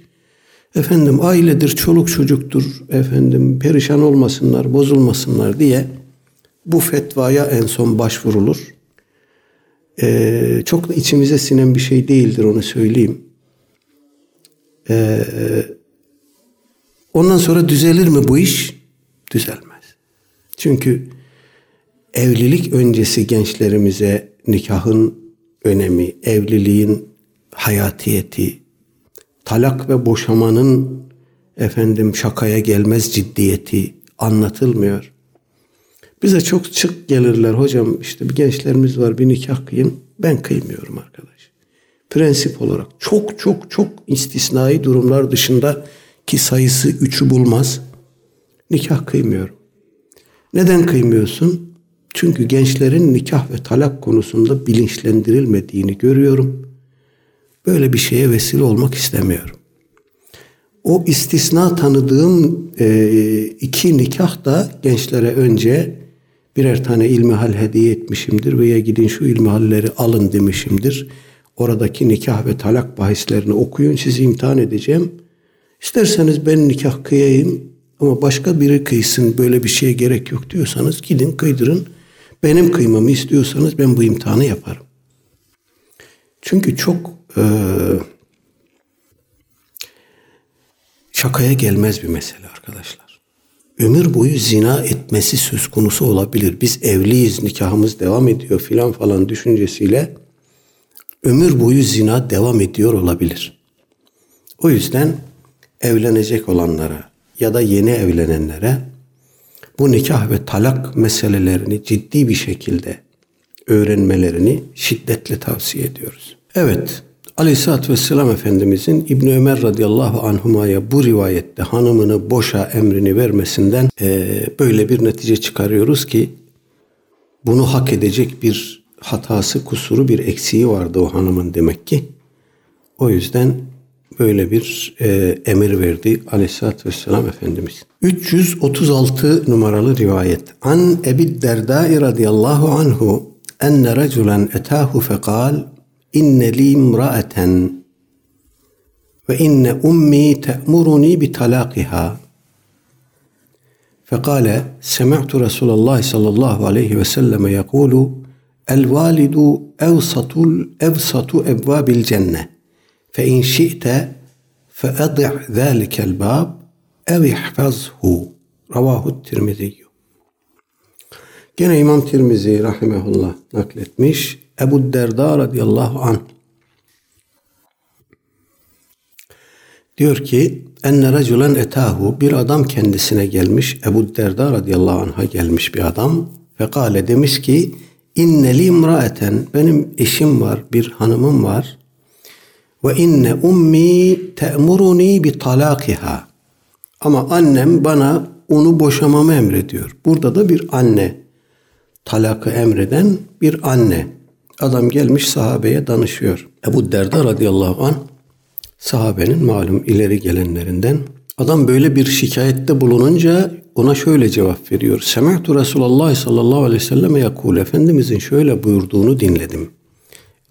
Efendim ailedir, çoluk çocuktur, efendim perişan olmasınlar, bozulmasınlar diye bu fetvaya en son başvurulur. Ee, çok da içimize sinen bir şey değildir onu söyleyeyim. Ee, ondan sonra düzelir mi bu iş? Düzelmez. Çünkü evlilik öncesi gençlerimize nikahın önemi, evliliğin hayatiyeti, talak ve boşamanın efendim şakaya gelmez ciddiyeti anlatılmıyor. Bize çok çık gelirler hocam işte bir gençlerimiz var bir nikah kıyın. Ben kıymıyorum arkadaş. Prensip olarak çok çok çok istisnai durumlar dışında ki sayısı üçü bulmaz. Nikah kıymıyorum. Neden kıymıyorsun? Çünkü gençlerin nikah ve talak konusunda bilinçlendirilmediğini görüyorum. Böyle bir şeye vesile olmak istemiyorum. O istisna tanıdığım iki nikah da gençlere önce birer tane ilmihal hediye etmişimdir veya gidin şu ilmihalleri alın demişimdir. Oradaki nikah ve talak bahislerini okuyun sizi imtihan edeceğim. İsterseniz ben nikah kıyayım ama başka biri kıysın böyle bir şeye gerek yok diyorsanız gidin kıydırın. Benim kıymamı istiyorsanız ben bu imtihanı yaparım. Çünkü çok e, şakaya gelmez bir mesele arkadaşlar. Ömür boyu zina etmesi söz konusu olabilir. Biz evliyiz, nikahımız devam ediyor filan falan düşüncesiyle ömür boyu zina devam ediyor olabilir. O yüzden evlenecek olanlara ya da yeni evlenenlere bu nikah ve talak meselelerini ciddi bir şekilde öğrenmelerini şiddetle tavsiye ediyoruz. Evet, Aleyhisselatü Vesselam Efendimizin İbni Ömer radıyallahu anhumaya bu rivayette hanımını boşa emrini vermesinden e, böyle bir netice çıkarıyoruz ki bunu hak edecek bir hatası, kusuru, bir eksiği vardı o hanımın demek ki. O yüzden böyle bir e, emir verdi Aleyhisselatü Vesselam Efendimiz. 336 numaralı rivayet. An Ebi Derdai radıyallahu anhu enne raculen etahu fekal inne li imra'eten ve inne ummi te'muruni bi talaqiha. فقال سمعت رسول الله صلى الله عليه وسلم يقول الوالد أوسط أوسط أبواب الجنة فإن شئت فأضع ذلك الباب أو احفظه رواه الترمذي Gene İmam Tirmizi rahimehullah nakletmiş. Ebu Derda radıyallahu anh diyor ki enne raculen etahu bir adam kendisine gelmiş. Ebu Derda radıyallahu anh'a gelmiş bir adam. Ve kale demiş ki inneli imraeten benim eşim var bir hanımım var. Ve inne ummi te'muruni bi talakiha. Ama annem bana onu boşamamı emrediyor. Burada da bir anne talakı emreden bir anne. Adam gelmiş sahabeye danışıyor. Ebu Derda radıyallahu an sahabenin malum ileri gelenlerinden. Adam böyle bir şikayette bulununca ona şöyle cevap veriyor. Sema'tu Resulallah sallallahu aleyhi ve selleme yakul. Efendimizin şöyle buyurduğunu dinledim.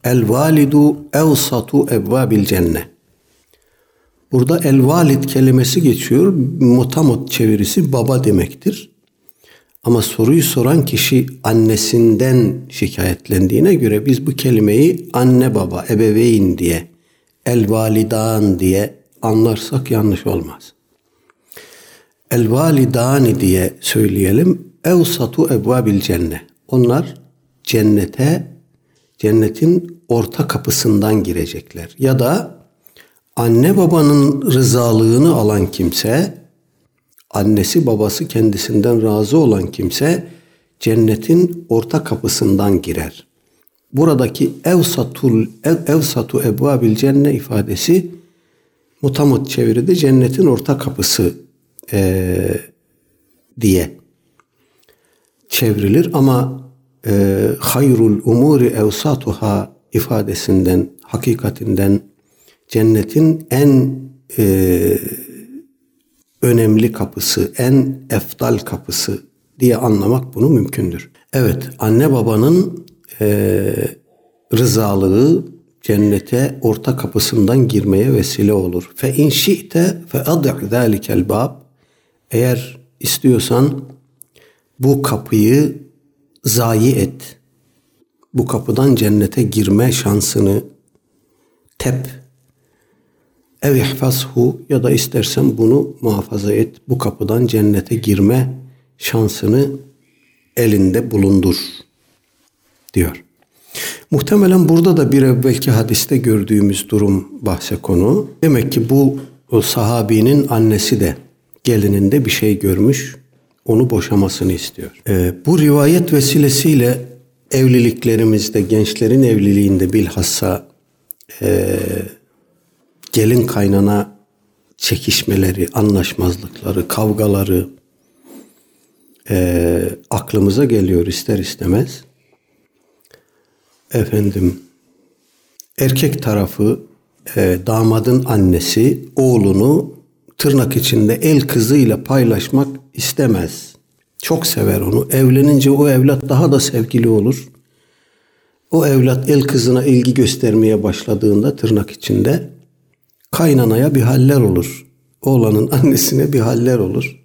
El validu evsatu evvabil cenne. Burada el valid kelimesi geçiyor. Motamot çevirisi baba demektir. Ama soruyu soran kişi annesinden şikayetlendiğine göre biz bu kelimeyi anne baba, ebeveyn diye, el validan diye anlarsak yanlış olmaz. El validani diye söyleyelim. Evsatu ebvabil cenne. Onlar cennete, cennetin orta kapısından girecekler. Ya da anne babanın rızalığını alan kimse annesi babası kendisinden razı olan kimse cennetin orta kapısından girer. Buradaki evsatul ev, evsatu ebvabil cenne ifadesi mutamut çeviride cennetin orta kapısı e, diye çevrilir ama e, hayrul umuri evsatuha ifadesinden hakikatinden cennetin en e, önemli kapısı, en eftal kapısı diye anlamak bunu mümkündür. Evet, anne babanın e, rızalığı cennete orta kapısından girmeye vesile olur. Fe in şi'te fe ad'i zalikel bab. Eğer istiyorsan bu kapıyı zayi et. Bu kapıdan cennete girme şansını tep Ev ihfazhu ya da istersen bunu muhafaza et. Bu kapıdan cennete girme şansını elinde bulundur diyor. Muhtemelen burada da bir evvelki hadiste gördüğümüz durum bahse konu. Demek ki bu o sahabinin annesi de gelininde bir şey görmüş, onu boşamasını istiyor. Ee, bu rivayet vesilesiyle evliliklerimizde, gençlerin evliliğinde bilhassa e, gelin kaynana çekişmeleri, anlaşmazlıkları, kavgaları e, aklımıza geliyor ister istemez. Efendim erkek tarafı e, damadın annesi oğlunu tırnak içinde el kızıyla paylaşmak istemez. Çok sever onu. Evlenince o evlat daha da sevgili olur. O evlat el kızına ilgi göstermeye başladığında tırnak içinde kaynanaya bir haller olur. Oğlanın annesine bir haller olur.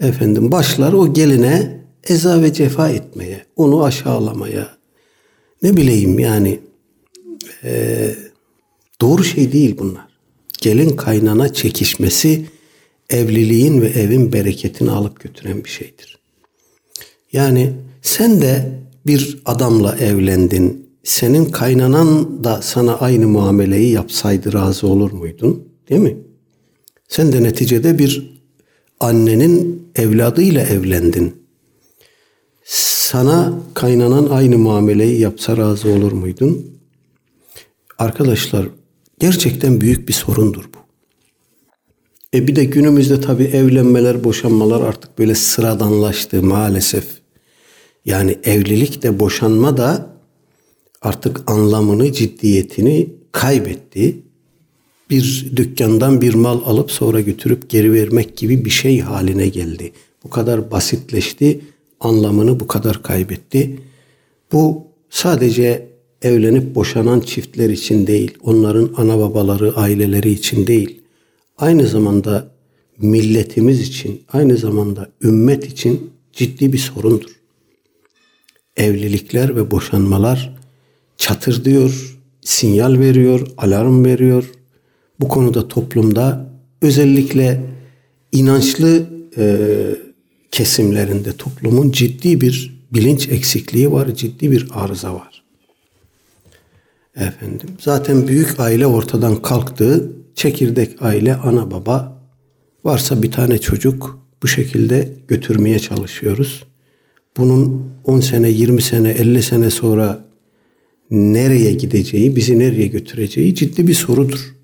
Efendim başlar o geline eza ve cefa etmeye, onu aşağılamaya. Ne bileyim yani e, doğru şey değil bunlar. Gelin kaynana çekişmesi evliliğin ve evin bereketini alıp götüren bir şeydir. Yani sen de bir adamla evlendin. Senin kaynanan da sana aynı muameleyi yapsaydı razı olur muydun? Değil mi? Sen de neticede bir annenin evladıyla evlendin. Sana kaynanan aynı muameleyi yapsa razı olur muydun? Arkadaşlar gerçekten büyük bir sorundur bu. E bir de günümüzde tabii evlenmeler, boşanmalar artık böyle sıradanlaştı maalesef. Yani evlilik de boşanma da artık anlamını, ciddiyetini kaybetti. Bir dükkandan bir mal alıp sonra götürüp geri vermek gibi bir şey haline geldi. Bu kadar basitleşti, anlamını bu kadar kaybetti. Bu sadece evlenip boşanan çiftler için değil, onların ana babaları, aileleri için değil. Aynı zamanda milletimiz için, aynı zamanda ümmet için ciddi bir sorundur. Evlilikler ve boşanmalar çatır diyor, sinyal veriyor, alarm veriyor. Bu konuda toplumda özellikle inançlı e, kesimlerinde toplumun ciddi bir bilinç eksikliği var, ciddi bir arıza var. Efendim, zaten büyük aile ortadan kalktı. Çekirdek aile, ana baba, varsa bir tane çocuk bu şekilde götürmeye çalışıyoruz. Bunun 10 sene, 20 sene, 50 sene sonra nereye gideceği, bizi nereye götüreceği ciddi bir sorudur.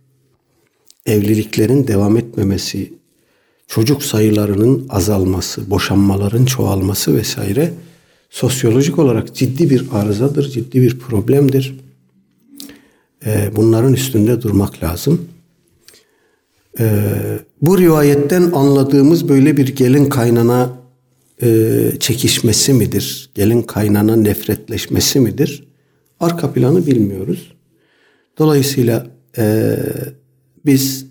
Evliliklerin devam etmemesi, çocuk sayılarının azalması, boşanmaların çoğalması vesaire sosyolojik olarak ciddi bir arızadır, ciddi bir problemdir. Ee, bunların üstünde durmak lazım. Ee, bu rivayetten anladığımız böyle bir gelin kaynana e, çekişmesi midir? Gelin kaynana nefretleşmesi midir? Arka planı bilmiyoruz. Dolayısıyla e, biz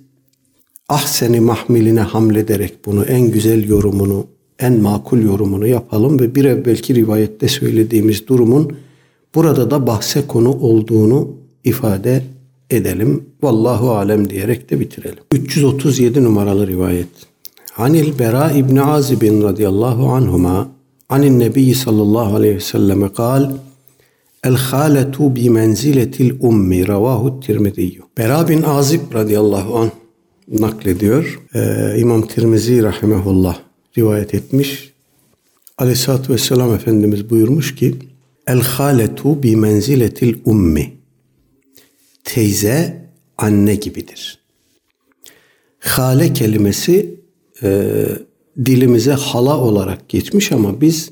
ahseni mahmiline hamlederek bunu en güzel yorumunu, en makul yorumunu yapalım ve bir evvelki rivayette söylediğimiz durumun burada da bahse konu olduğunu ifade edelim. Vallahu alem diyerek de bitirelim. 337 numaralı rivayet. Anil Bera İbni Azibin radıyallahu anhuma anin Nebi sallallahu aleyhi ve selleme kal El haletu bi menziletil ummi ravahu tirmidiyyu. Bera bin Azib radıyallahu anh naklediyor. Ee, İmam Tirmizi rahimehullah rivayet etmiş. Aleyhisselatü Vesselam Efendimiz buyurmuş ki El haletu bi menziletil ummi. Teyze anne gibidir. Hale kelimesi e, dilimize hala olarak geçmiş ama biz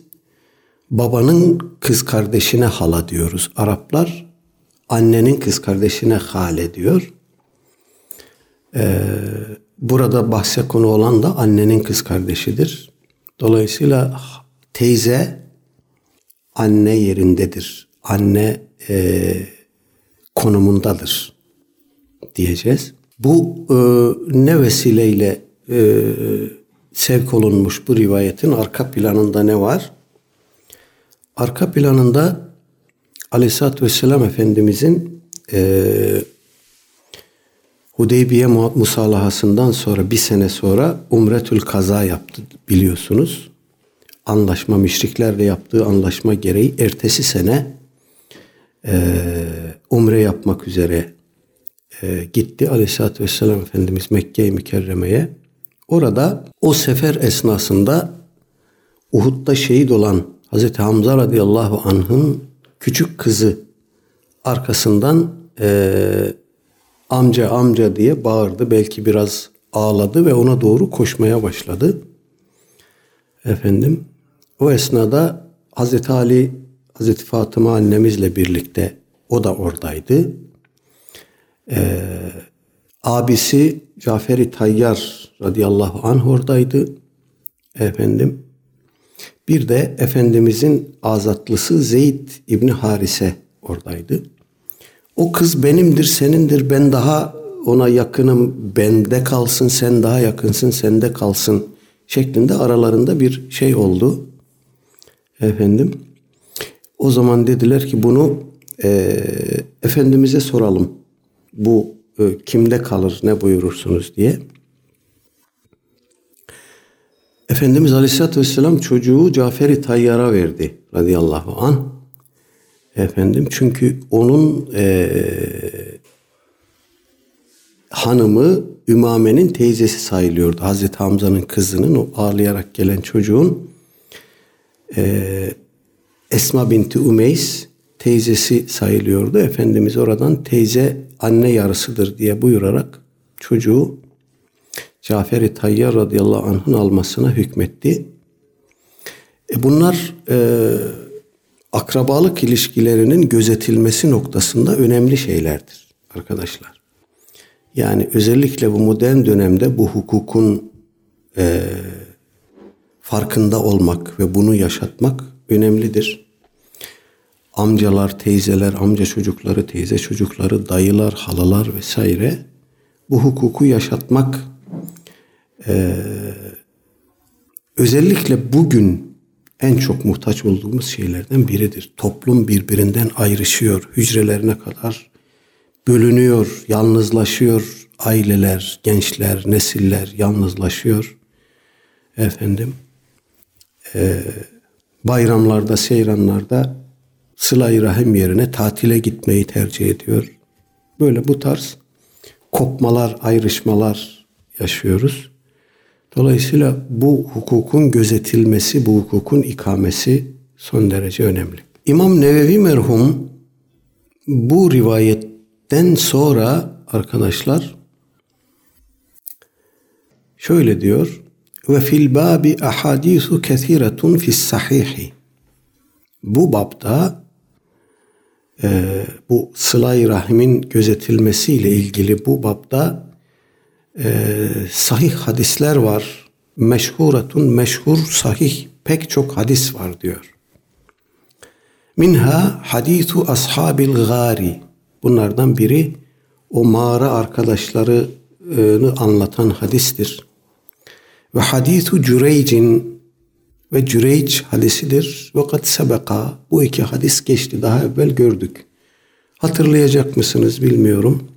babanın kız kardeşine hala diyoruz. Araplar annenin kız kardeşine hale diyor. Ee, burada bahse konu olan da annenin kız kardeşidir. Dolayısıyla teyze anne yerindedir. Anne e, konumundadır diyeceğiz. Bu e, ne vesileyle e, sevk olunmuş bu rivayetin arka planında ne var? Arka planında Aleyhisselatü Vesselam Efendimizin e, Hudeybiye musalahasından sonra bir sene sonra Umretül Kaza yaptı biliyorsunuz. Anlaşma müşriklerle yaptığı anlaşma gereği ertesi sene e, umre yapmak üzere e, gitti. Aleyhisselatü Vesselam Efendimiz Mekke-i Mükerreme'ye. Orada o sefer esnasında Uhud'da şehit olan Hazreti Hamza radıyallahu anh'ın küçük kızı arkasından e, amca amca diye bağırdı. Belki biraz ağladı ve ona doğru koşmaya başladı. Efendim o esnada Hazreti Ali, Hazreti Fatıma annemizle birlikte o da oradaydı. Ee, abisi Caferi Tayyar radıyallahu anh oradaydı. Efendim Bir de Efendimizin azatlısı Zeyd İbni Harise oradaydı. O kız benimdir, senindir, ben daha ona yakınım, bende kalsın, sen daha yakınsın, sende kalsın şeklinde aralarında bir şey oldu. Efendim, o zaman dediler ki bunu e, Efendimiz'e soralım. Bu e, kimde kalır, ne buyurursunuz diye. Efendimiz Aleyhisselatü Vesselam çocuğu Cafer-i Tayyar'a verdi radıyallahu an. Efendim çünkü onun e, hanımı Ümame'nin teyzesi sayılıyordu. Hazreti Hamza'nın kızının o ağlayarak gelen çocuğun e, Esma binti Umeys teyzesi sayılıyordu. Efendimiz oradan teyze anne yarısıdır diye buyurarak çocuğu Cafer-i Tayyar radıyallahu anh'ın almasına hükmetti. E bunlar e, akrabalık ilişkilerinin gözetilmesi noktasında önemli şeylerdir arkadaşlar. Yani özellikle bu modern dönemde bu hukukun e, farkında olmak ve bunu yaşatmak önemlidir. Amcalar, teyzeler, amca çocukları, teyze çocukları, dayılar, halalar vesaire bu hukuku yaşatmak e, özellikle bugün en çok muhtaç olduğumuz şeylerden biridir. Toplum birbirinden ayrışıyor, hücrelerine kadar bölünüyor, yalnızlaşıyor. Aileler, gençler, nesiller yalnızlaşıyor. Efendim, e, bayramlarda, seyranlarda sıla rahim yerine tatile gitmeyi tercih ediyor. Böyle bu tarz kopmalar, ayrışmalar yaşıyoruz. Dolayısıyla bu hukukun gözetilmesi, bu hukukun ikamesi son derece önemli. İmam Nevevi merhum bu rivayetten sonra arkadaşlar şöyle diyor ve fil babi ahadisu kesiretun fis sahihi bu babda e, bu sılay rahimin gözetilmesiyle ilgili bu babda e, sahih hadisler var. Meşhuratun meşhur sahih pek çok hadis var diyor. Minha hadisu ashabil gari. Bunlardan biri o mağara arkadaşlarını anlatan hadistir. Ve hadisu Cüreyc'in ve Cüreyc hadisidir. Ve kad sebeka. Bu iki hadis geçti. Daha evvel gördük. Hatırlayacak mısınız bilmiyorum.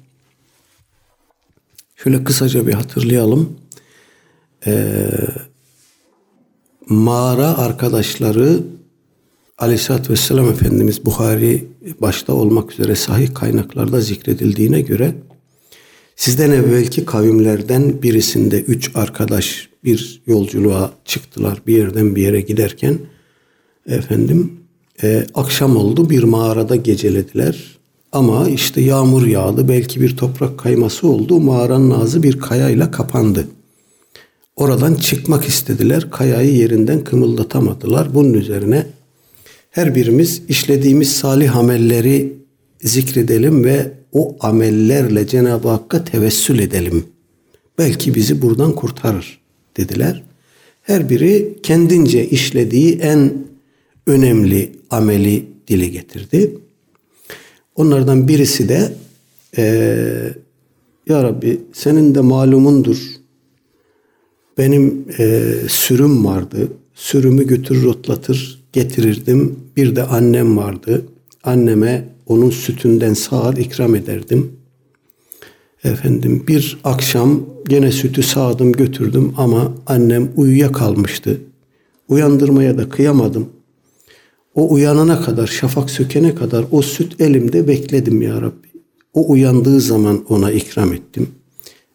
Şöyle kısaca bir hatırlayalım. Ee, mağara arkadaşları Aleyhisselatü Vesselam Efendimiz Buhari başta olmak üzere sahih kaynaklarda zikredildiğine göre sizden evvelki kavimlerden birisinde üç arkadaş bir yolculuğa çıktılar bir yerden bir yere giderken efendim e, akşam oldu bir mağarada gecelediler ama işte yağmur yağdı, belki bir toprak kayması oldu. Mağaranın ağzı bir kayayla kapandı. Oradan çıkmak istediler. Kayayı yerinden kımıldatamadılar. Bunun üzerine her birimiz işlediğimiz salih amelleri zikredelim ve o amellerle Cenab-ı Hakk'a tevessül edelim. Belki bizi buradan kurtarır dediler. Her biri kendince işlediği en önemli ameli dile getirdi. Onlardan birisi de e, Ya Rabbi senin de malumundur. Benim e, sürüm vardı. Sürümü götürür otlatır getirirdim. Bir de annem vardı. Anneme onun sütünden sağar ikram ederdim. Efendim bir akşam gene sütü sağdım götürdüm ama annem uyuya kalmıştı. Uyandırmaya da kıyamadım. O uyanana kadar, şafak sökene kadar o süt elimde bekledim ya Rabbi. O uyandığı zaman ona ikram ettim.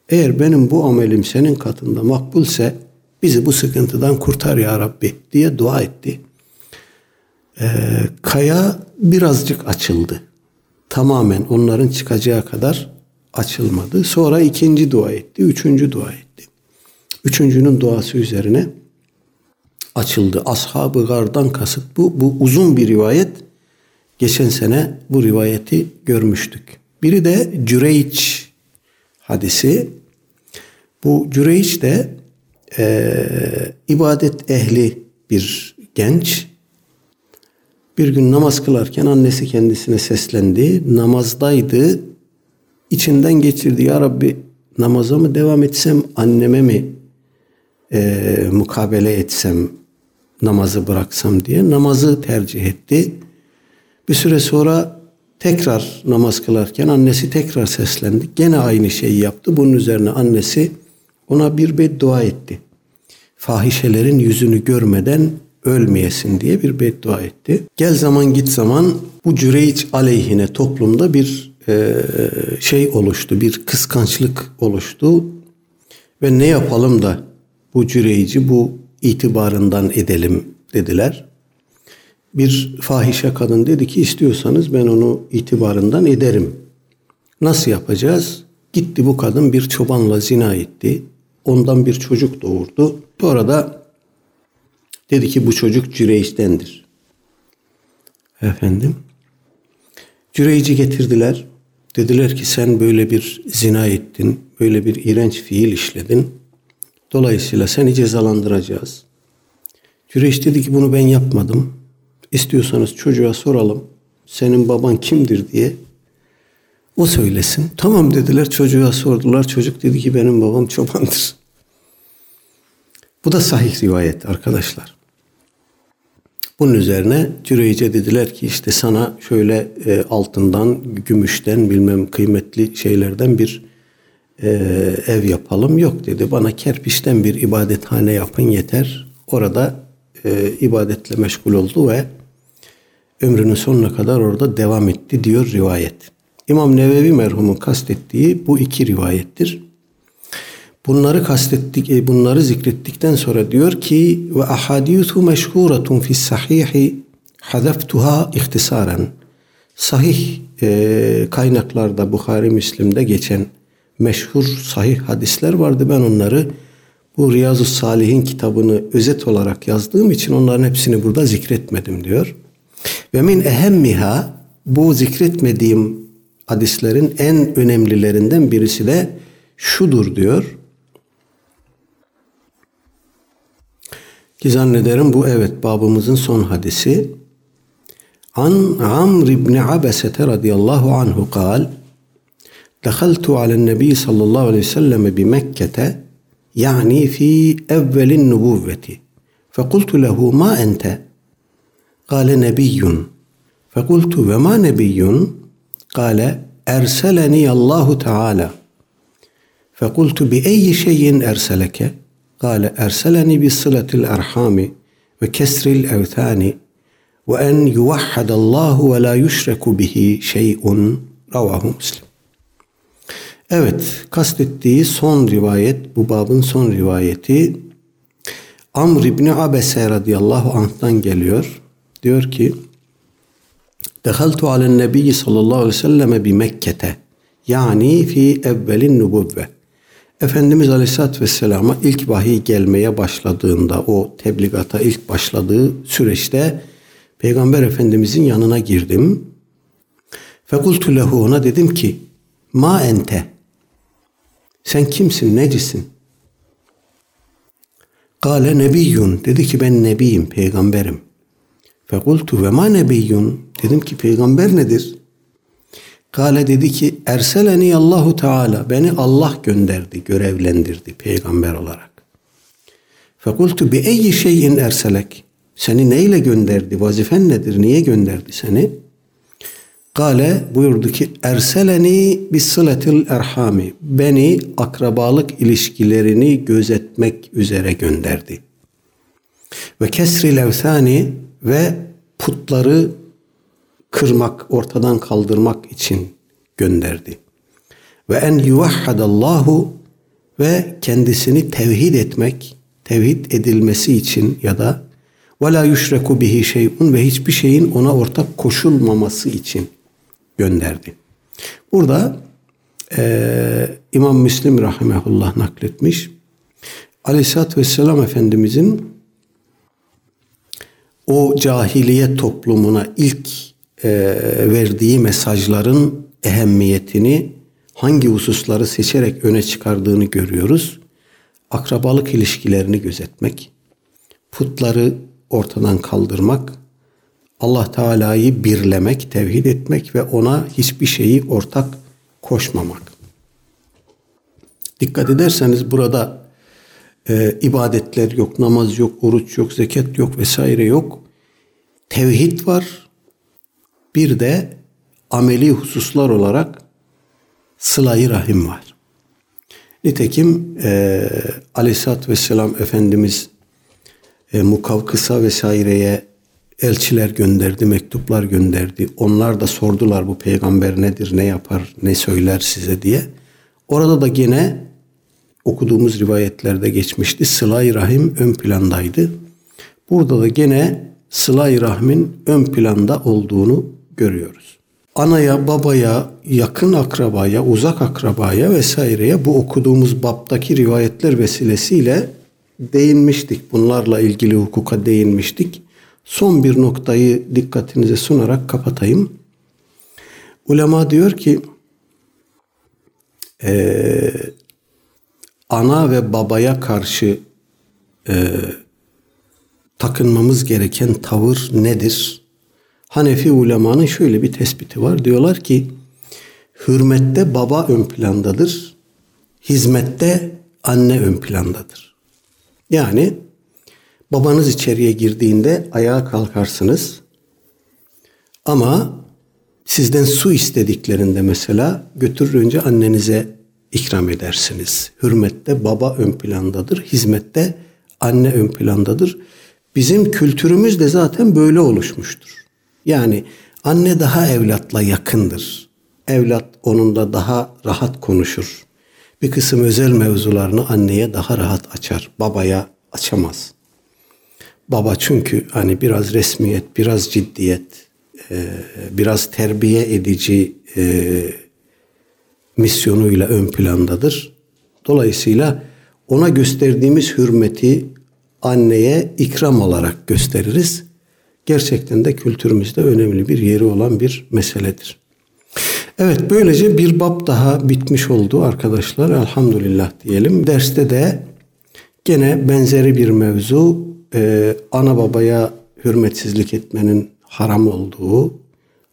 Eğer benim bu amelim senin katında makbulse bizi bu sıkıntıdan kurtar ya Rabbi diye dua etti. Ee, kaya birazcık açıldı. Tamamen onların çıkacağı kadar açılmadı. Sonra ikinci dua etti, üçüncü dua etti. Üçüncünün duası üzerine açıldı. Ashab-ı Gar'dan kasıt bu. Bu uzun bir rivayet. Geçen sene bu rivayeti görmüştük. Biri de Cüreyç hadisi. Bu Cüreyç de e, ibadet ehli bir genç bir gün namaz kılarken annesi kendisine seslendi. Namazdaydı. İçinden geçirdi. Ya Rabbi namaza mı devam etsem, anneme mi e, mukabele etsem, namazı bıraksam diye namazı tercih etti. Bir süre sonra tekrar namaz kılarken annesi tekrar seslendi. Gene aynı şeyi yaptı. Bunun üzerine annesi ona bir beddua etti. Fahişelerin yüzünü görmeden ölmeyesin diye bir beddua etti. Gel zaman git zaman bu Cüreyç aleyhine toplumda bir e, şey oluştu, bir kıskançlık oluştu ve ne yapalım da bu Cüreyci bu itibarından edelim dediler. Bir fahişe kadın dedi ki istiyorsanız ben onu itibarından ederim. Nasıl yapacağız? Gitti bu kadın bir çobanla zina etti. Ondan bir çocuk doğurdu. Sonra da dedi ki bu çocuk Cüreyç'tendir. Efendim. Cüreyci getirdiler. Dediler ki sen böyle bir zina ettin, böyle bir iğrenç fiil işledin. Dolayısıyla seni cezalandıracağız. Cüreyş dedi ki bunu ben yapmadım. İstiyorsanız çocuğa soralım. Senin baban kimdir diye. O söylesin. Tamam dediler çocuğa sordular. Çocuk dedi ki benim babam çobandır. Bu da sahih rivayet arkadaşlar. Bunun üzerine Cüreyce dediler ki işte sana şöyle e, altından, gümüşten bilmem kıymetli şeylerden bir e, ev yapalım. Yok dedi bana kerpiçten bir ibadethane yapın yeter. Orada e, ibadetle meşgul oldu ve ömrünün sonuna kadar orada devam etti diyor rivayet. İmam Nevevi merhumun kastettiği bu iki rivayettir. Bunları kastettik, e, bunları zikrettikten sonra diyor ki ve ahadithu meşhuratun fi sahihi hadeftuha ihtisaren. Sahih e, kaynaklarda Bukhari Müslim'de geçen meşhur sahih hadisler vardı. Ben onları bu Riyazu Salih'in kitabını özet olarak yazdığım için onların hepsini burada zikretmedim diyor. Ve min ehemmiha bu zikretmediğim hadislerin en önemlilerinden birisi de şudur diyor. Ki zannederim bu evet babımızın son hadisi. An Amr ibn Abesete radıyallahu anhu kal دخلت على النبي صلى الله عليه وسلم بمكة يعني في أول النبوة. فقلت له ما أنت؟ قال نبي. فقلت وما نبي؟ قال أرسلني الله تعالى. فقلت بأي شيء أرسلك؟ قال أرسلني بصلة الأرحام وكسر الأوثان وأن يوحد الله ولا يشرك به şey'un ravahu Müslim. Evet, kastettiği son rivayet, bu babın son rivayeti Amr İbni Abese radıyallahu anh'tan geliyor. Diyor ki, Dehaltu alen nebiyyi sallallahu aleyhi ve selleme bi Mekke'te. Yani fi evvelin nubuvve. Efendimiz Aleyhisselatü Vesselam'a ilk vahiy gelmeye başladığında, o tebligata ilk başladığı süreçte Peygamber Efendimizin yanına girdim. Fekultu lehu ona dedim ki, ma ente, sen kimsin, necisin? Kale nebiyyun, dedi ki ben nebiyim, peygamberim. Fekultu ve ma nebiyyun, dedim ki peygamber nedir? Kale dedi ki erseleni Allahu Teala beni Allah gönderdi, görevlendirdi peygamber olarak. Fekultu bi eyyi şeyin erselek. Seni neyle gönderdi? Vazifen nedir? Niye gönderdi seni? Kale buyurdu ki erseleni bis sıletil erhami. Beni akrabalık ilişkilerini gözetmek üzere gönderdi. Ve kesril evsani ve putları kırmak, ortadan kaldırmak için gönderdi. Ve en yuvahhadallahu ve kendisini tevhid etmek, tevhid edilmesi için ya da ve la yüşreku bihi şeyun ve hiçbir şeyin ona ortak koşulmaması için gönderdi. Burada e, İmam Müslim rahimehullah nakletmiş. Aleyhisselatü Vesselam Efendimizin o cahiliye toplumuna ilk e, verdiği mesajların ehemmiyetini hangi hususları seçerek öne çıkardığını görüyoruz. Akrabalık ilişkilerini gözetmek, putları ortadan kaldırmak, Allah Teala'yı birlemek, tevhid etmek ve ona hiçbir şeyi ortak koşmamak. Dikkat ederseniz burada e, ibadetler yok, namaz yok, oruç yok, zekat yok vesaire yok. Tevhid var. Bir de ameli hususlar olarak sılayı rahim var. Nitekim e, Aleyhisselatü Vesselam Efendimiz e, Mukavkıs'a vesaireye elçiler gönderdi, mektuplar gönderdi. Onlar da sordular bu peygamber nedir, ne yapar, ne söyler size diye. Orada da gene okuduğumuz rivayetlerde geçmişti. Sıla-i Rahim ön plandaydı. Burada da gene Sıla-i Rahim'in ön planda olduğunu görüyoruz. Anaya, babaya, yakın akrabaya, uzak akrabaya vesaireye bu okuduğumuz baptaki rivayetler vesilesiyle değinmiştik. Bunlarla ilgili hukuka değinmiştik. Son bir noktayı dikkatinize sunarak kapatayım. Ulema diyor ki e, ana ve babaya karşı e, takınmamız gereken tavır nedir? Hanefi ulemanın şöyle bir tespiti var. Diyorlar ki hürmette baba ön plandadır, hizmette anne ön plandadır. Yani babanız içeriye girdiğinde ayağa kalkarsınız ama sizden su istediklerinde mesela götürür önce annenize ikram edersiniz. Hürmette baba ön plandadır, hizmette anne ön plandadır. Bizim kültürümüz de zaten böyle oluşmuştur. Yani anne daha evlatla yakındır. Evlat onunla daha rahat konuşur. Bir kısım özel mevzularını anneye daha rahat açar. Babaya açamaz. Baba çünkü hani biraz resmiyet, biraz ciddiyet, biraz terbiye edici misyonuyla ön plandadır. Dolayısıyla ona gösterdiğimiz hürmeti anneye ikram olarak gösteririz. Gerçekten de kültürümüzde önemli bir yeri olan bir meseledir. Evet böylece bir bab daha bitmiş oldu arkadaşlar. Elhamdülillah diyelim. Derste de gene benzeri bir mevzu e, ana babaya hürmetsizlik etmenin haram olduğu,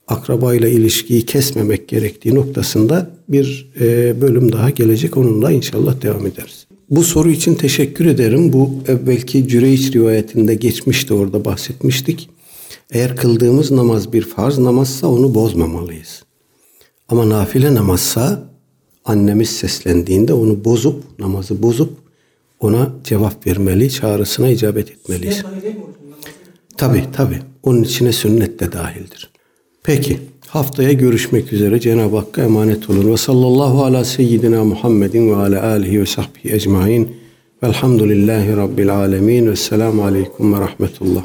akrabayla ilişkiyi kesmemek gerektiği noktasında bir e, bölüm daha gelecek. Onunla inşallah devam ederiz. Bu soru için teşekkür ederim. Bu evvelki Cüreyç rivayetinde geçmişti orada bahsetmiştik. Eğer kıldığımız namaz bir farz namazsa onu bozmamalıyız. Ama nafile namazsa annemiz seslendiğinde onu bozup, namazı bozup ona cevap vermeli, çağrısına icabet etmeliyiz. Tabi tabi. Onun içine sünnet de dahildir. Peki. Haftaya görüşmek üzere. Cenab-ı Hakk'a emanet olun. Ve sallallahu ala seyyidina Muhammedin ve ala alihi ve sahbihi ecmain. Velhamdülillahi Rabbil alemin. Vesselamu aleyküm ve rahmetullah.